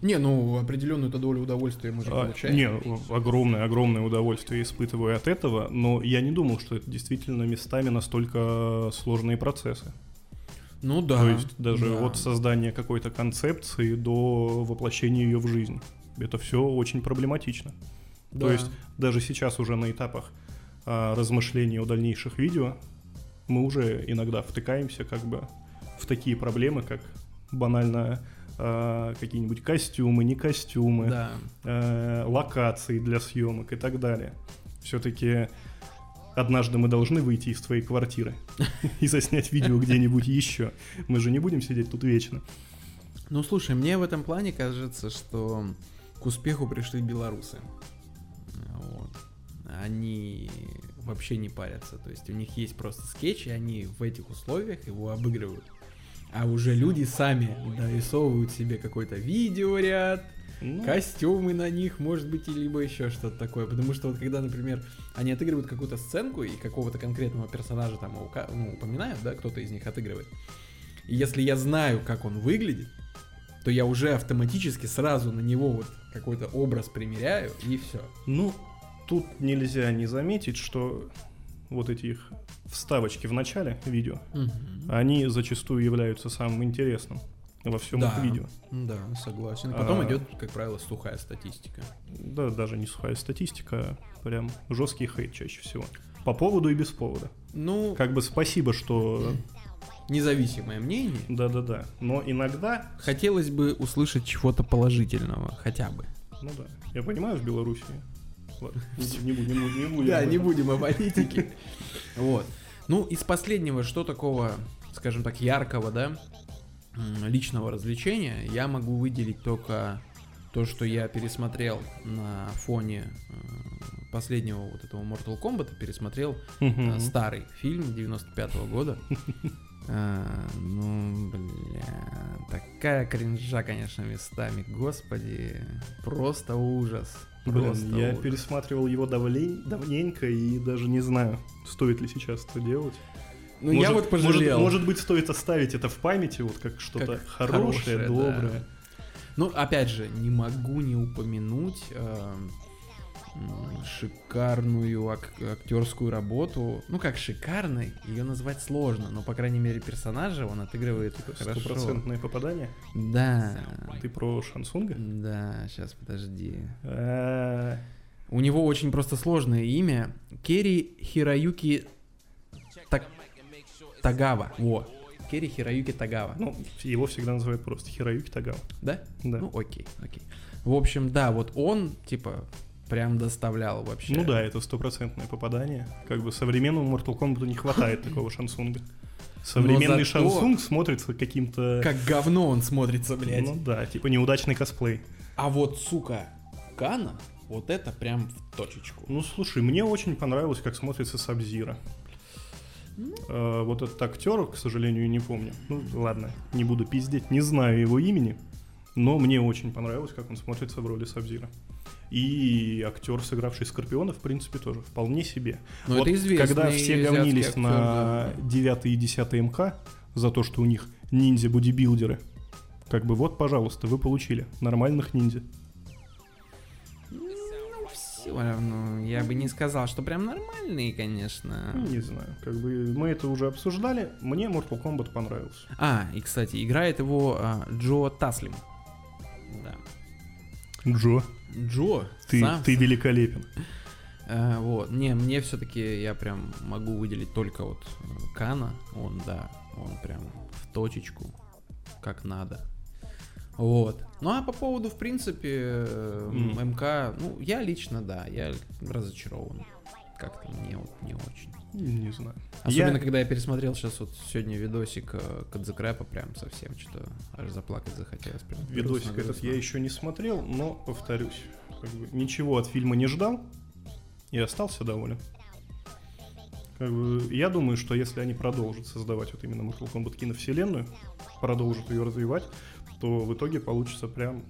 Не, ну определенную-то долю удовольствия мы же А, получаем. не, огромное, огромное удовольствие испытываю от этого, но я не думал, что это действительно местами настолько сложные процессы. Ну да. То есть даже да. от создания какой-то концепции до воплощения ее в жизнь. Это все очень проблематично. Да. То есть даже сейчас уже на этапах а, размышлений о дальнейших видео мы уже иногда втыкаемся как бы в такие проблемы, как банально а, какие-нибудь костюмы, не костюмы, Да. э, локации для съемок и так далее. Все-таки однажды мы должны выйти из твоей квартиры и заснять видео где-нибудь еще. Мы же не будем сидеть тут вечно. Ну слушай, мне в этом плане кажется, что к успеху пришли белорусы. Вот. Они вообще не парятся. То есть у них есть просто скетч, и они в этих условиях его обыгрывают. А уже люди сами дорисовывают себе какой-то видеоряд, Ну, костюмы на них, может быть, и либо еще что-то такое. Потому что вот когда, например, они отыгрывают какую-то сценку и какого-то конкретного персонажа там ну, упоминают, да, кто-то из них отыгрывает. И если я знаю, как он выглядит, то я уже автоматически сразу на него вот какой-то образ примеряю, и все. ну, тут нельзя не заметить, что вот эти их вставочки в начале видео, они зачастую являются самым интересным во всем Да. их видео. Да, согласен. Потом А. идет, как правило, сухая статистика. Да, даже не сухая статистика, а прям жесткий хейт чаще всего. По поводу и без повода. Ну, Как бы спасибо, что... независимое мнение. Да-да-да. Но иногда Хотелось бы услышать чего-то положительного, хотя бы. Ну да. Я понимаю, в Белоруссии. Ладно, не будем, не будем, не будем. Да, не будем о политике. Вот. Ну, из последнего, что такого, скажем так, яркого, да, личного развлечения, я могу выделить только то, что я пересмотрел на фоне э, последнего вот этого Mortal Kombat, пересмотрел э, старый фильм 95 года. А, ну, бля, такая кринжа, конечно, местами, господи, просто ужас. Блин, Просто я ужас. пересматривал его давлей- давненько и даже не знаю, стоит ли сейчас это делать. Ну, я вот пожалел. Может, может быть, стоит оставить это в памяти, вот как что-то Как хорошее, хорошее, доброе. Ну, опять же, не могу не упомянуть э, шикарную ак- актерскую работу. Ну, как шикарной, ее назвать сложно, но, по крайней мере, персонажа он отыгрывает хорошо. Стопроцентное попадание. Да. Ты про Шансунга? Да, сейчас подожди. А, У него очень просто сложное имя. Керри Хироюки Так- Тагава. Во. Керри Хироюки Тагава. Ну, его всегда называют просто Хироюки Тагава. Да? Да. Ну, окей, окей. В общем, да, вот он, типа, прям доставлял вообще. Ну да, это стопроцентное попадание. Как бы современному Mortal Kombat не хватает такого Шансунга. Современный зато- Шансунг смотрится каким-то... Как говно он смотрится, блядь. Ну да, типа неудачный косплей. А вот, сука, Кана, вот это прям в точечку. Ну слушай, мне очень понравилось, как смотрится Сабзира. Э, вот этот актер, к сожалению, не помню. Ну ладно, не буду пиздеть, не знаю его имени. Но мне очень понравилось, как он смотрится в роли Сабзира. И актер, сыгравший Скорпиона, в принципе, тоже вполне себе. Ну, Вот это известный Когда все говнились актер, на да. 9 и 10 МК за то, что у них ниндзя-бодибилдеры, как бы вот, пожалуйста, вы получили нормальных ниндзя. Все равно, я бы не сказал, что прям нормальные, конечно. Не знаю, как бы мы это уже обсуждали. Мне Mortal Kombat понравился. А, и, кстати, играет его а, Джо Таслим. Да. Джо, Джо. ты, сам- ты великолепен. Э, вот, не, мне все-таки я прям могу выделить только вот э, Кана. Он, да, он прям в точечку, как надо. Вот. Ну а по поводу, в принципе, э. МК, ну, я лично, да, я разочарован. Как-то мне вот не очень. Не знаю. Особенно, Я- когда я пересмотрел сейчас вот сегодня видосик э, Кадзекрэпа, прям совсем что-то аж заплакать захотелось. Прям Видосик грустно, этот я еще не смотрел, но повторюсь, как бы ничего от фильма не ждал. и остался доволен. Как бы, я думаю, что если они продолжат создавать вот именно Mortal Kombat киновселенную, продолжат ее развивать, то в итоге получится прям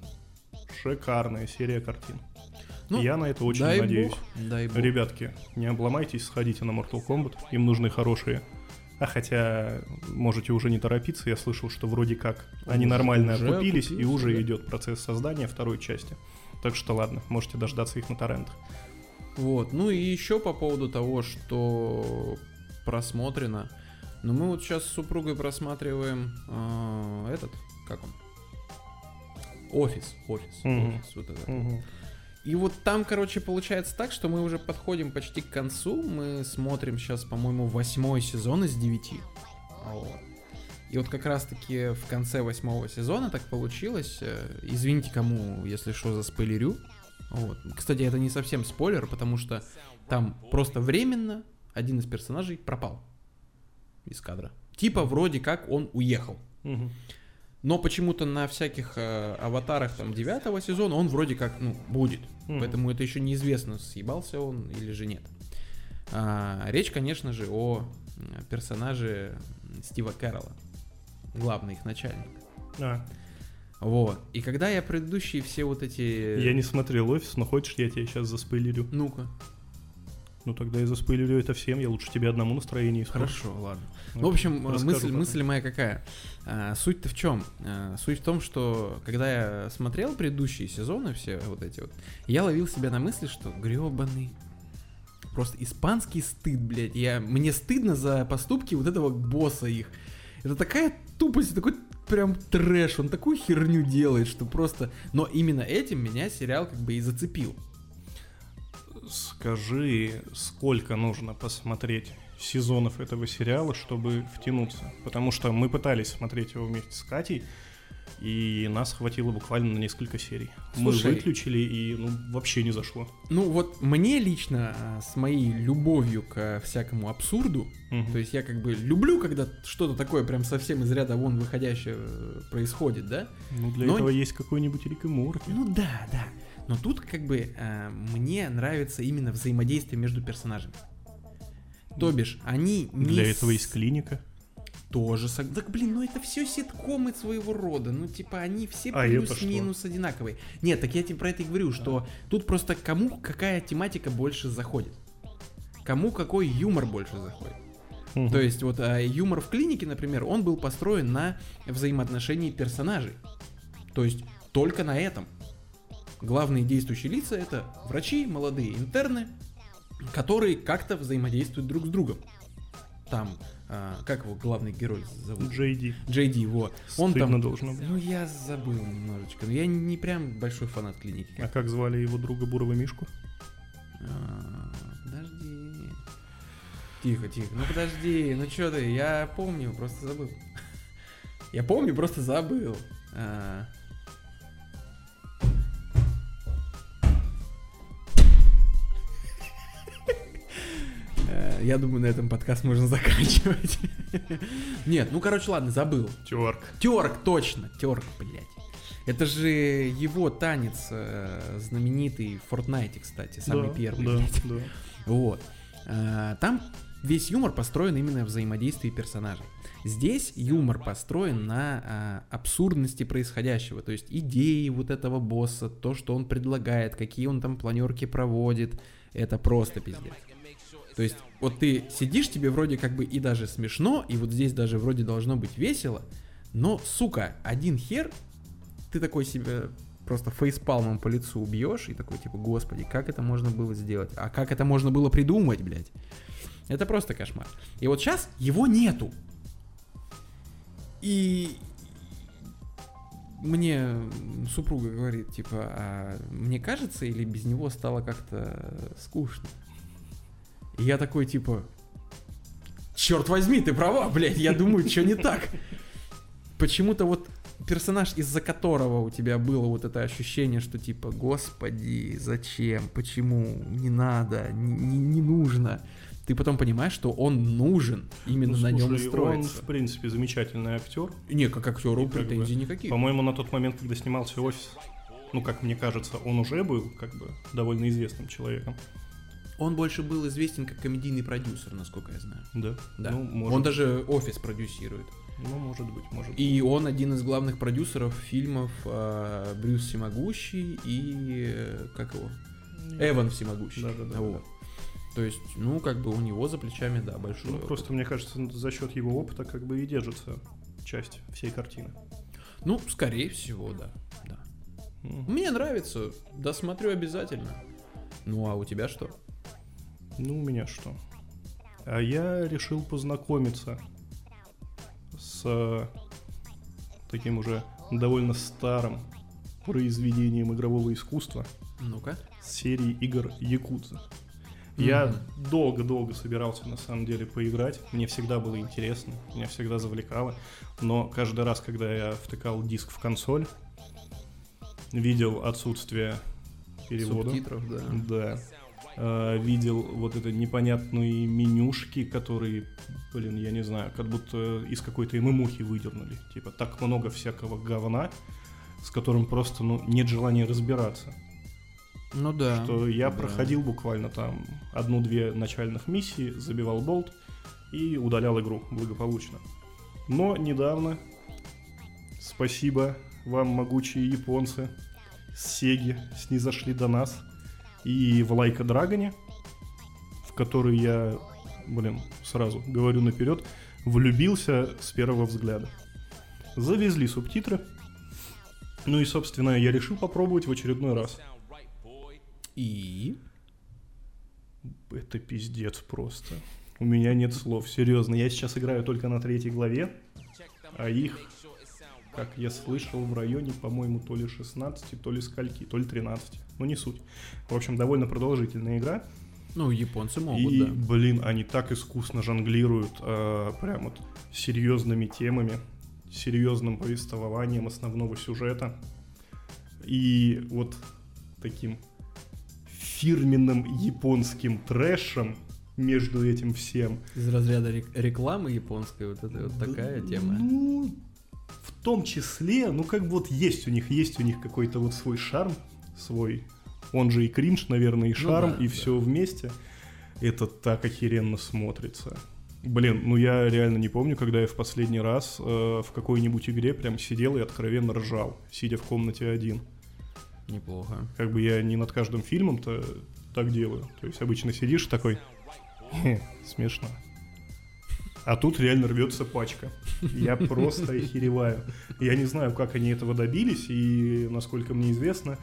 шикарная серия картин. Ну, я на это очень дай надеюсь. бог, дай бог. Ребятки, не обломайтесь, сходите на Mortal Kombat, им нужны хорошие. А хотя можете уже не торопиться, я слышал, что вроде как они Уже- нормально уже окупились, и окупились, уже да. идет процесс создания второй части. Так что ладно, можете дождаться их на торрентах. Вот. Ну и еще по поводу того, что просмотрено. Ну мы вот сейчас с супругой просматриваем а, этот, как он? Офис, офис, офис, вот это. И вот там, короче, получается так, что мы уже подходим почти к концу. Мы смотрим сейчас, по-моему, восьмой сезон из девяти. Вот. И вот как раз-таки в конце восьмого сезона так получилось. э, Извините, кому, если что, за спойлерю. Вот. Кстати, это не совсем спойлер, потому что там просто временно один из персонажей пропал из кадра. Типа вроде как он уехал. Мгм. Но почему-то на всяких э, аватарах там девятого сезона он вроде как, ну, будет. Мгм. Поэтому это еще неизвестно, съебался он или же нет. А, речь, конечно же, о персонаже Стива Кэрролла. Главный их начальник. А, Вот. И когда я предыдущие все вот эти... я не смотрел офис, но хочешь, я тебя сейчас заспойлерю? Ну-ка. Ну тогда я заспойлерю это всем, я лучше тебе одному настроение испорчу. Хорошо, ладно. Ну, в общем, мысль, потом. мысль моя какая? А, суть-то в чем? А, суть в том, что когда я смотрел предыдущие сезоны, все вот эти вот, я ловил себя на мысли, что гребаный. Просто испанский стыд, блядь. Я, мне стыдно за поступки вот этого босса их. Это такая тупость, такой прям трэш, он такую херню делает, что просто... Но именно этим меня сериал как бы и зацепил. Скажи, сколько нужно посмотреть сезонов этого сериала, чтобы втянуться? Потому что мы пытались смотреть его вместе с Катей, и нас хватило буквально на несколько серий. Слушай. Мы выключили, и ну, вообще не зашло. Ну вот мне лично а, с моей любовью к всякому абсурду, Мгм. То есть я как бы люблю, когда что-то такое прям совсем из ряда вон выходящее э, происходит, да? Ну, для но- этого есть какой-нибудь Рик и Морти. Ну да, да. Но тут как бы э, мне нравится именно взаимодействие между персонажами. То бишь, они не Для этого есть клиника. тоже сог- Так блин, ну это все ситкомы своего рода. Ну, типа, они все А плюс-минус одинаковые. Нет, так я тебе про это и говорю, что тут просто кому какая тематика больше заходит. Кому какой юмор больше заходит. Мгм. То есть вот а, юмор в клинике, например, он был построен на взаимоотношении персонажей. То есть только на этом. Главные действующие лица это врачи, молодые интерны, которые как-то взаимодействуют друг с другом. Там, а, как его главный герой зовут? Джей Ди. Джей Ди, вот. Он Стыдно там... должно быть. Ну, я забыл немножечко. Но я не прям большой фанат клиники. А как звали его друга Бурого Мишку? А, Подожди. Тихо, тихо. Ну подожди, ну чё ты, я помню, просто забыл. Я помню, просто забыл. А. Я думаю, на этом подкаст можно заканчивать. Нет, ну короче, ладно, забыл. Тёрк. Терк, точно, терк, блядь. Это же его танец э, знаменитый в Fortnite, кстати, самый Да, первый. Да, блядь. да. Вот. А, Там весь юмор построен именно на взаимодействии персонажей. Здесь юмор построен на а, абсурдности происходящего, то есть идеи вот этого босса, то, что он предлагает, какие он там планерки проводит, это просто пиздец. То есть вот ты сидишь, тебе вроде как бы и даже смешно, и вот здесь даже вроде должно быть весело, но, сука, один хер, ты такой себе просто фейспалмом по лицу убьешь и такой типа, господи, как это можно было сделать? А как это можно было придумать, блядь? Это просто кошмар. И вот сейчас его нету. И мне супруга говорит, типа, а мне кажется, или без него стало как-то скучно? И я такой, типа, черт возьми, ты права, блядь, я думаю, что не так. Почему-то вот персонаж, из-за которого у тебя было вот это ощущение, что типа, господи, зачем, почему, не надо, не, не- нужно. Ты потом понимаешь, что он нужен, именно Ну, на нем слушай, Он, строится. в принципе, замечательный актер. Не, как актеру как бы, претензий никаких. По-моему, на тот момент, когда снимался офис, ну, как мне кажется, он уже был как бы довольно известным человеком. Он больше был известен как комедийный продюсер, насколько я знаю. Да? Да. Ну, может, Он даже офис продюсирует. ну, может быть, может быть. И он один из главных продюсеров фильмов э, Брюс Всемогущий и э, как его? Эван Всемогущий. Да-да-да. Вот. То есть, ну, как бы у него за плечами, да, большой. Ну, опыт. просто, мне кажется, за счет его опыта как бы и держится часть всей картины. Ну, скорее всего, да. да. М. Мне нравится, досмотрю обязательно. Ну, а у тебя что? Ну, у меня что? А я решил познакомиться с э, таким уже довольно старым произведением игрового искусства Ну-ка. с серии игр Якудза. Я долго-долго собирался на самом деле поиграть. Мне всегда было интересно, меня всегда завлекало. Но каждый раз, когда я втыкал диск в консоль, видел отсутствие перевода. Субтитров, да. Да. Э, видел вот это непонятные менюшки, которые, блин, я не знаю, как будто из какой-то ММУхи выдернули. Типа так много всякого говна, с которым просто ну, нет желания разбираться. Ну да. Что я да. проходил буквально там одну-две начальных миссии, забивал болт и удалял игру благополучно. Но недавно, спасибо вам, могучие японцы, с Сеги снизошли до нас. И в Лайка Драгоне, в который я, блин, сразу говорю наперед, влюбился с первого взгляда. Завезли субтитры. Ну и, собственно, я решил попробовать в очередной раз. И... Это пиздец просто. У меня нет слов, серьезно. Я сейчас играю только на третьей главе, а их, как я слышал, в районе, по-моему, то ли 16, то ли скольки, то ли 13. Ну, не суть. В общем, довольно продолжительная игра. Ну, японцы могут, И, да. блин, они так искусно жонглируют э, прям вот серьезными темами, серьезным повествованием основного сюжета. И вот таким фирменным японским трэшем между этим всем. Из разряда рек- рекламы японской, вот это вот такая Да, тема. Ну, в том числе, ну как бы вот есть у них, есть у них какой-то вот свой шарм, свой, он же и кринж, наверное, и шарм, Ну да, и да. все вместе. Это так охеренно смотрится. Блин, ну я реально не помню, когда я в последний раз э, в какой-нибудь игре прям сидел и откровенно ржал, сидя в комнате один. Неплохо. Как бы я не над каждым фильмом-то так делаю. То есть обычно сидишь такой, «Хе, смешно. А тут реально рвется пачка. Я просто охереваю. Я не знаю, как они этого добились, и, насколько мне известно,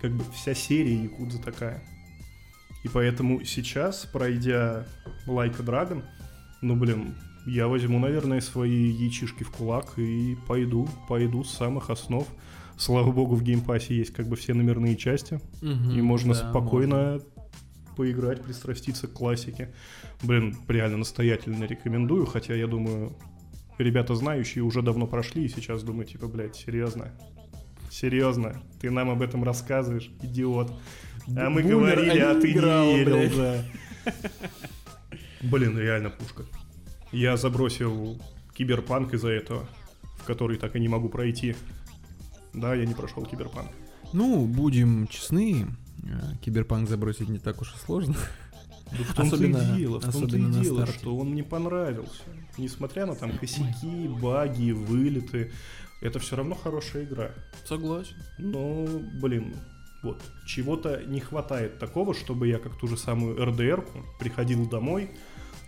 как бы вся серия Якудза такая. И поэтому сейчас, пройдя Like a Dragon, ну, блин, я возьму, наверное, свои яичишки в кулак и пойду, пойду с самых основ. Слава богу, в Game Pass е есть как бы все номерные части, и можно да, спокойно поиграть, пристраститься к классике. Блин, реально настоятельно рекомендую, хотя я думаю, ребята знающие уже давно прошли и сейчас думают, типа, блядь, серьезно? Серьезно? Ты нам об этом рассказываешь, идиот. А мы Бумер, говорили, а а ты играл, не верил, блядь. да. Блин, реально пушка. Я забросил киберпанк из-за этого, в который так и не могу пройти. Да, я не прошел киберпанк. Ну, будем честны, киберпанк забросить не так уж и сложно. Да в том-то Особенно- и дело, в том-то и дело, старте. что он мне понравился. Несмотря на там косяки, баги, вылеты, это все равно хорошая игра. Согласен. Но, блин, вот, чего-то не хватает такого, чтобы я как ту же самую РДРку приходил домой,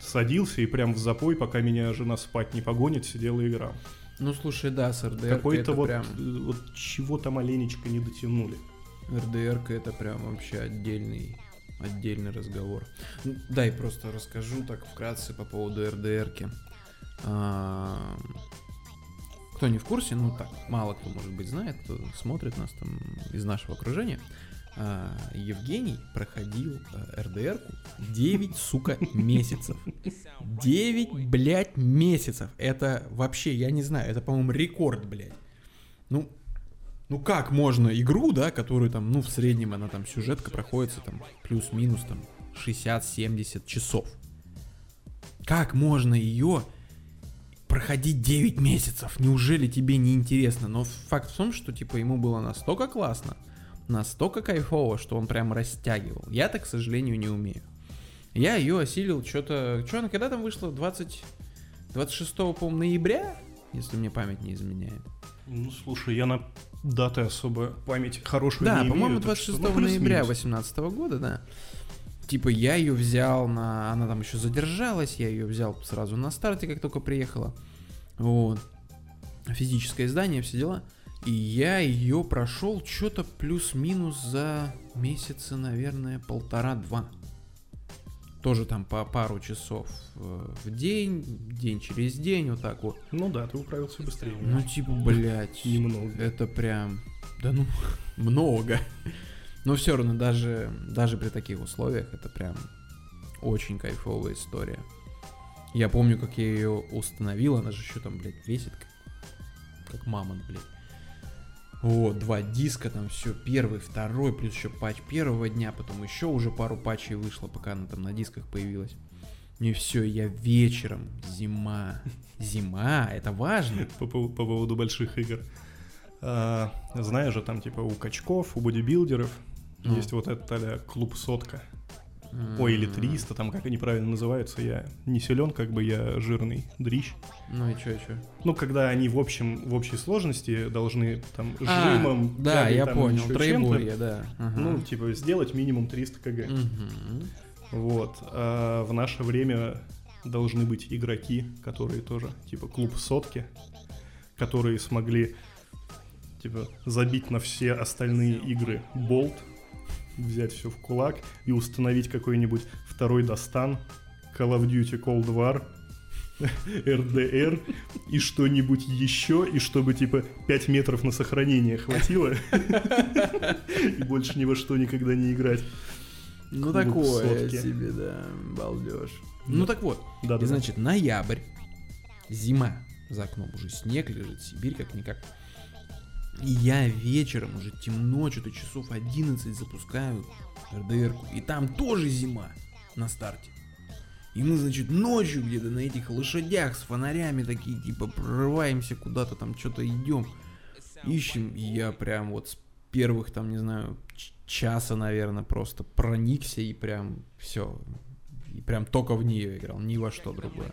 садился и прям в запой, пока меня жена спать не погонит, сидел и играл. Ну, слушай, да, с РДР Какой-то вот, прям... э, вот чего-то маленечко не дотянули. РДР это прям вообще отдельный отдельный разговор. Ну, Дай просто расскажу так вкратце по поводу РДРки. А, Кто не в курсе, ну так, мало кто, может быть, знает, кто смотрит нас там из нашего окружения. А, Евгений проходил а, РДРку 9, сука, месяцев. 9, блядь, месяцев. Это вообще, я не знаю, это, по-моему, рекорд, блядь. Ну, ну как можно игру, да, которую там, ну в среднем она там сюжетка проходится там плюс-минус там 60-70 часов. Как можно ее проходить 9 месяцев? Неужели тебе не интересно? Но факт в том, что типа ему было настолько классно, настолько кайфово, что он прям растягивал. Я так, к сожалению, не умею. Я ее осилил что-то... Что она когда там вышла? 20... 26 по ноября, если мне память не изменяет. Ну, слушай, я на даты особо память хорошую Да, не по-моему, имею, так что, 26 ну, ноября 2018 года, да. Типа я ее взял на... Она там еще задержалась, я ее взял сразу на старте, как только приехала. Вот. Физическое издание, все дела. И я ее прошел что-то плюс-минус за месяца, наверное, полтора-два. Тоже там по пару часов э, в день, день через день, вот так вот. Ну да, ты управился быстрее. Ну, типа, блядь. Немного. Это прям, да ну, много. Но все равно даже, даже при таких условиях это прям очень кайфовая история. Я помню, как я ее установил, она же еще там, блядь, весит как, как мамонт, блядь. Вот, два диска, там все, первый, второй, плюс еще патч первого дня, потом еще уже пару патчей вышло, пока она там на дисках появилась. И все, я вечером, зима, зима, это важно. По, пов- по поводу больших игр. А, знаешь же, там типа у качков, у бодибилдеров Ну. есть вот этот а клуб сотка. Ой, или 300, там как они правильно называются. Я не силен, как бы я жирный дрищ. Ну и что, что? Ну, когда они в общем, в общей сложности должны там А, жимом, да, тягой я там, понял, троеборье, да. ага. Ну, типа, сделать минимум 300 кг. Мгм. Вот. А в наше время должны быть игроки, которые тоже, типа, клуб сотки, которые смогли, типа, забить на все остальные игры болт, взять все в кулак и установить какой-нибудь второй достан, Call of Duty Cold War, RDR и что-нибудь еще, и чтобы, типа, 5 метров на сохранение хватило, и больше ни во что никогда не играть. Ну такое себе, да, балдеж. Ну так вот, и значит, ноябрь, зима, за окном уже снег лежит, Сибирь как-никак. И я вечером, уже темно, что-то часов 11 запускаю РДР, и там тоже зима на старте. И мы, значит, ночью где-то на этих лошадях с фонарями такие, типа, прорываемся куда-то там, что-то идем, ищем, и я прям вот с первых, там, не знаю, часа, наверное, просто проникся и прям все, и прям только в нее играл, ни во что другое.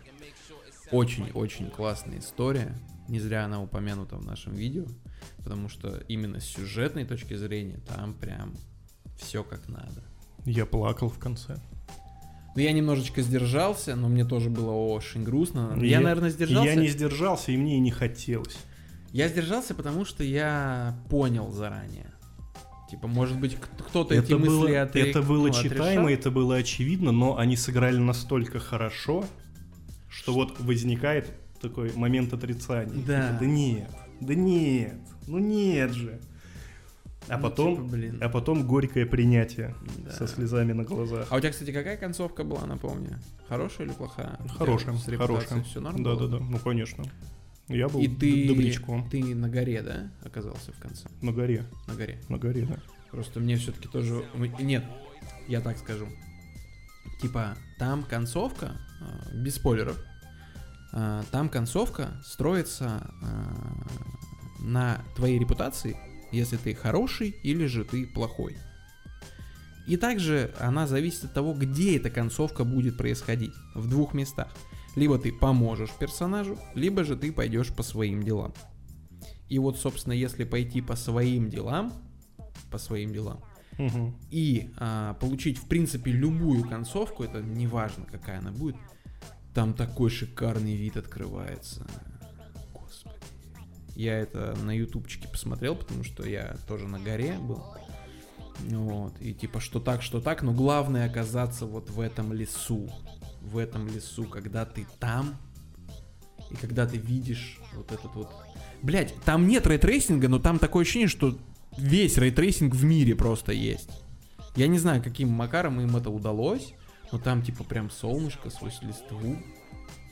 Очень-очень классная история, не зря она упомянута в нашем видео, потому что именно с сюжетной точки зрения там прям все как надо. Я плакал в конце. Ну, я немножечко сдержался, но мне тоже было очень грустно. Я, Я- наверное, сдержался. Я не сдержался, и мне и не хотелось. Я сдержался, потому что я понял заранее. Типа, может быть, кто-то эти Это мысли было, отре- это было ну, читаемо, отрешал. это было очевидно, но они сыграли настолько хорошо, что вот возникает такой момент отрицания. Да. Типа, да нет, да нет, ну нет же. А Ну, потом, типа, блин. а потом горькое принятие Да. со слезами на глазах. А у тебя, кстати, какая концовка была, напомню? Хорошая или плохая? Хорошая, хорошая. Все норм Да, было? да, да, ну конечно. Я был И ты, добрячком. ты на горе, да, оказался в конце? На горе, На горе. на горе, да. Просто мне все-таки тоже... Нет, я так скажу. Типа, там концовка, э, без спойлеров, там концовка строится э, на твоей репутации, если ты хороший или же ты плохой. И также она зависит от того, где эта концовка будет происходить. В двух местах. Либо ты поможешь персонажу, либо же ты пойдешь по своим делам. И вот, собственно, если пойти по своим делам, по своим делам, Мгм. и а, получить, в принципе, любую концовку, это неважно, какая она будет, там такой шикарный вид открывается. Господи. Я это на ютубчике посмотрел, потому что я тоже на горе был. Вот, и типа что так, что так, но главное оказаться вот в этом лесу. В этом лесу, когда ты там, и когда ты видишь вот этот вот... Блять, там нет ray tracing а, но там такое ощущение, что весь ray tracing в мире просто есть. Я не знаю, каким макаром им это удалось, но там типа прям солнышко сквозь листву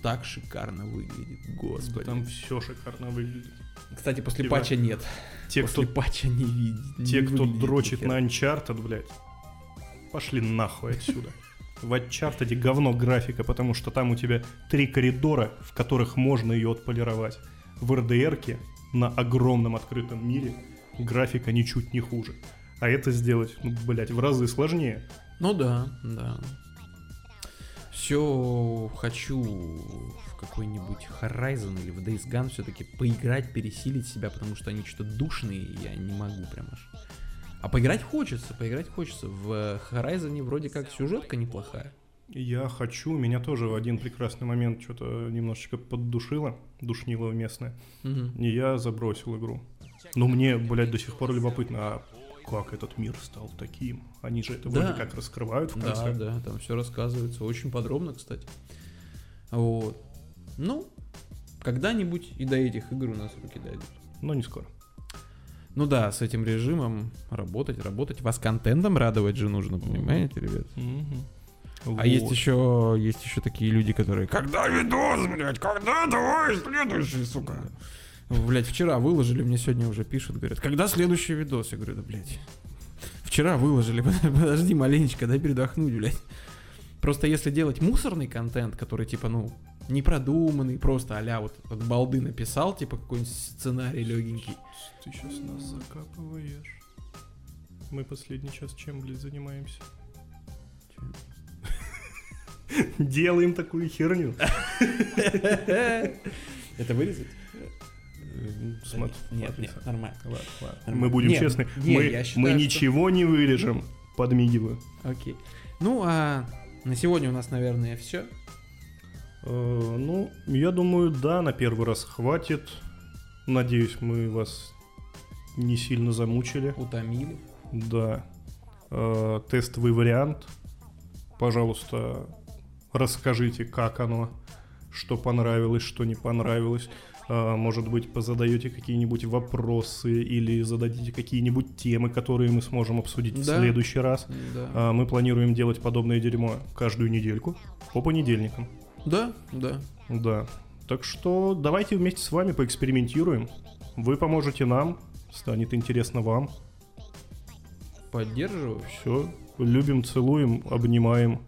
так шикарно выглядит, господи. Там все шикарно выглядит. Кстати, после Типа, патча нет. Те, после кто патча не видит. Те, не кто дрочит на Uncharted, блядь, пошли нахуй отсюда. В Uncharted говно графика, потому что там у тебя три коридора, в которых можно ее отполировать. В RDR на огромном открытом мире графика ничуть не хуже. А это сделать, ну, блядь, в разы сложнее. Ну да, да. Все хочу в какой-нибудь Horizon или в Days Gone все-таки поиграть, пересилить себя, потому что они что-то душные, и я не могу прям аж. А поиграть хочется, поиграть хочется. В Horizon вроде как сюжетка неплохая. Я хочу, меня тоже в один прекрасный момент что-то немножечко поддушило, душнило местное, Мгм. и я забросил игру. Но мне, блядь, до сих пор любопытно, а как этот мир стал таким? Они же это Да. вроде как раскрывают в Да, конце. да, там все рассказывается очень подробно, кстати. Вот. Ну, когда-нибудь и до этих игр у нас руки дойдут. Но не скоро. Ну да, с этим режимом работать, работать. Вас контентом радовать же нужно, понимаете, ребят? А есть еще, есть еще такие люди, которые Когда видос, блядь, когда давай следующий, сука? Блять, вчера выложили, мне сегодня уже пишут, говорят, когда следующий видос? Я говорю, да, блядь, вчера выложили, подожди маленечко, дай передохнуть, блядь. Просто если делать мусорный контент, который, типа, ну, не продуманный, просто а вот от балды написал, типа, какой-нибудь сценарий легенький. Ты сейчас нас закапываешь. Мы последний час чем, блядь, занимаемся? Делаем такую херню. Это вырезать? Нет, смотри, нет, смотри. нормально. Ладно, ладно. Нормально. Мы будем Нет, честны. не, мы считаю, мы что- ничего не вырежем. Подмигиваю. Окей. Ну, а на сегодня у нас, наверное, все. Э, ну, я думаю, да, на первый раз хватит. Надеюсь, мы вас не сильно замучили. Утомили. Да. Э, тестовый вариант. Пожалуйста, расскажите, как оно, что понравилось, что не понравилось. Э, Может быть, позадаете какие-нибудь вопросы или зададите какие-нибудь темы, которые мы сможем обсудить в Да. следующий раз. Да. А, Мы планируем делать подобное дерьмо каждую недельку по понедельникам. Да, да. Да. Так что давайте вместе с вами поэкспериментируем. Вы поможете нам, станет интересно вам. Поддерживаю. Все. Любим, целуем, обнимаем.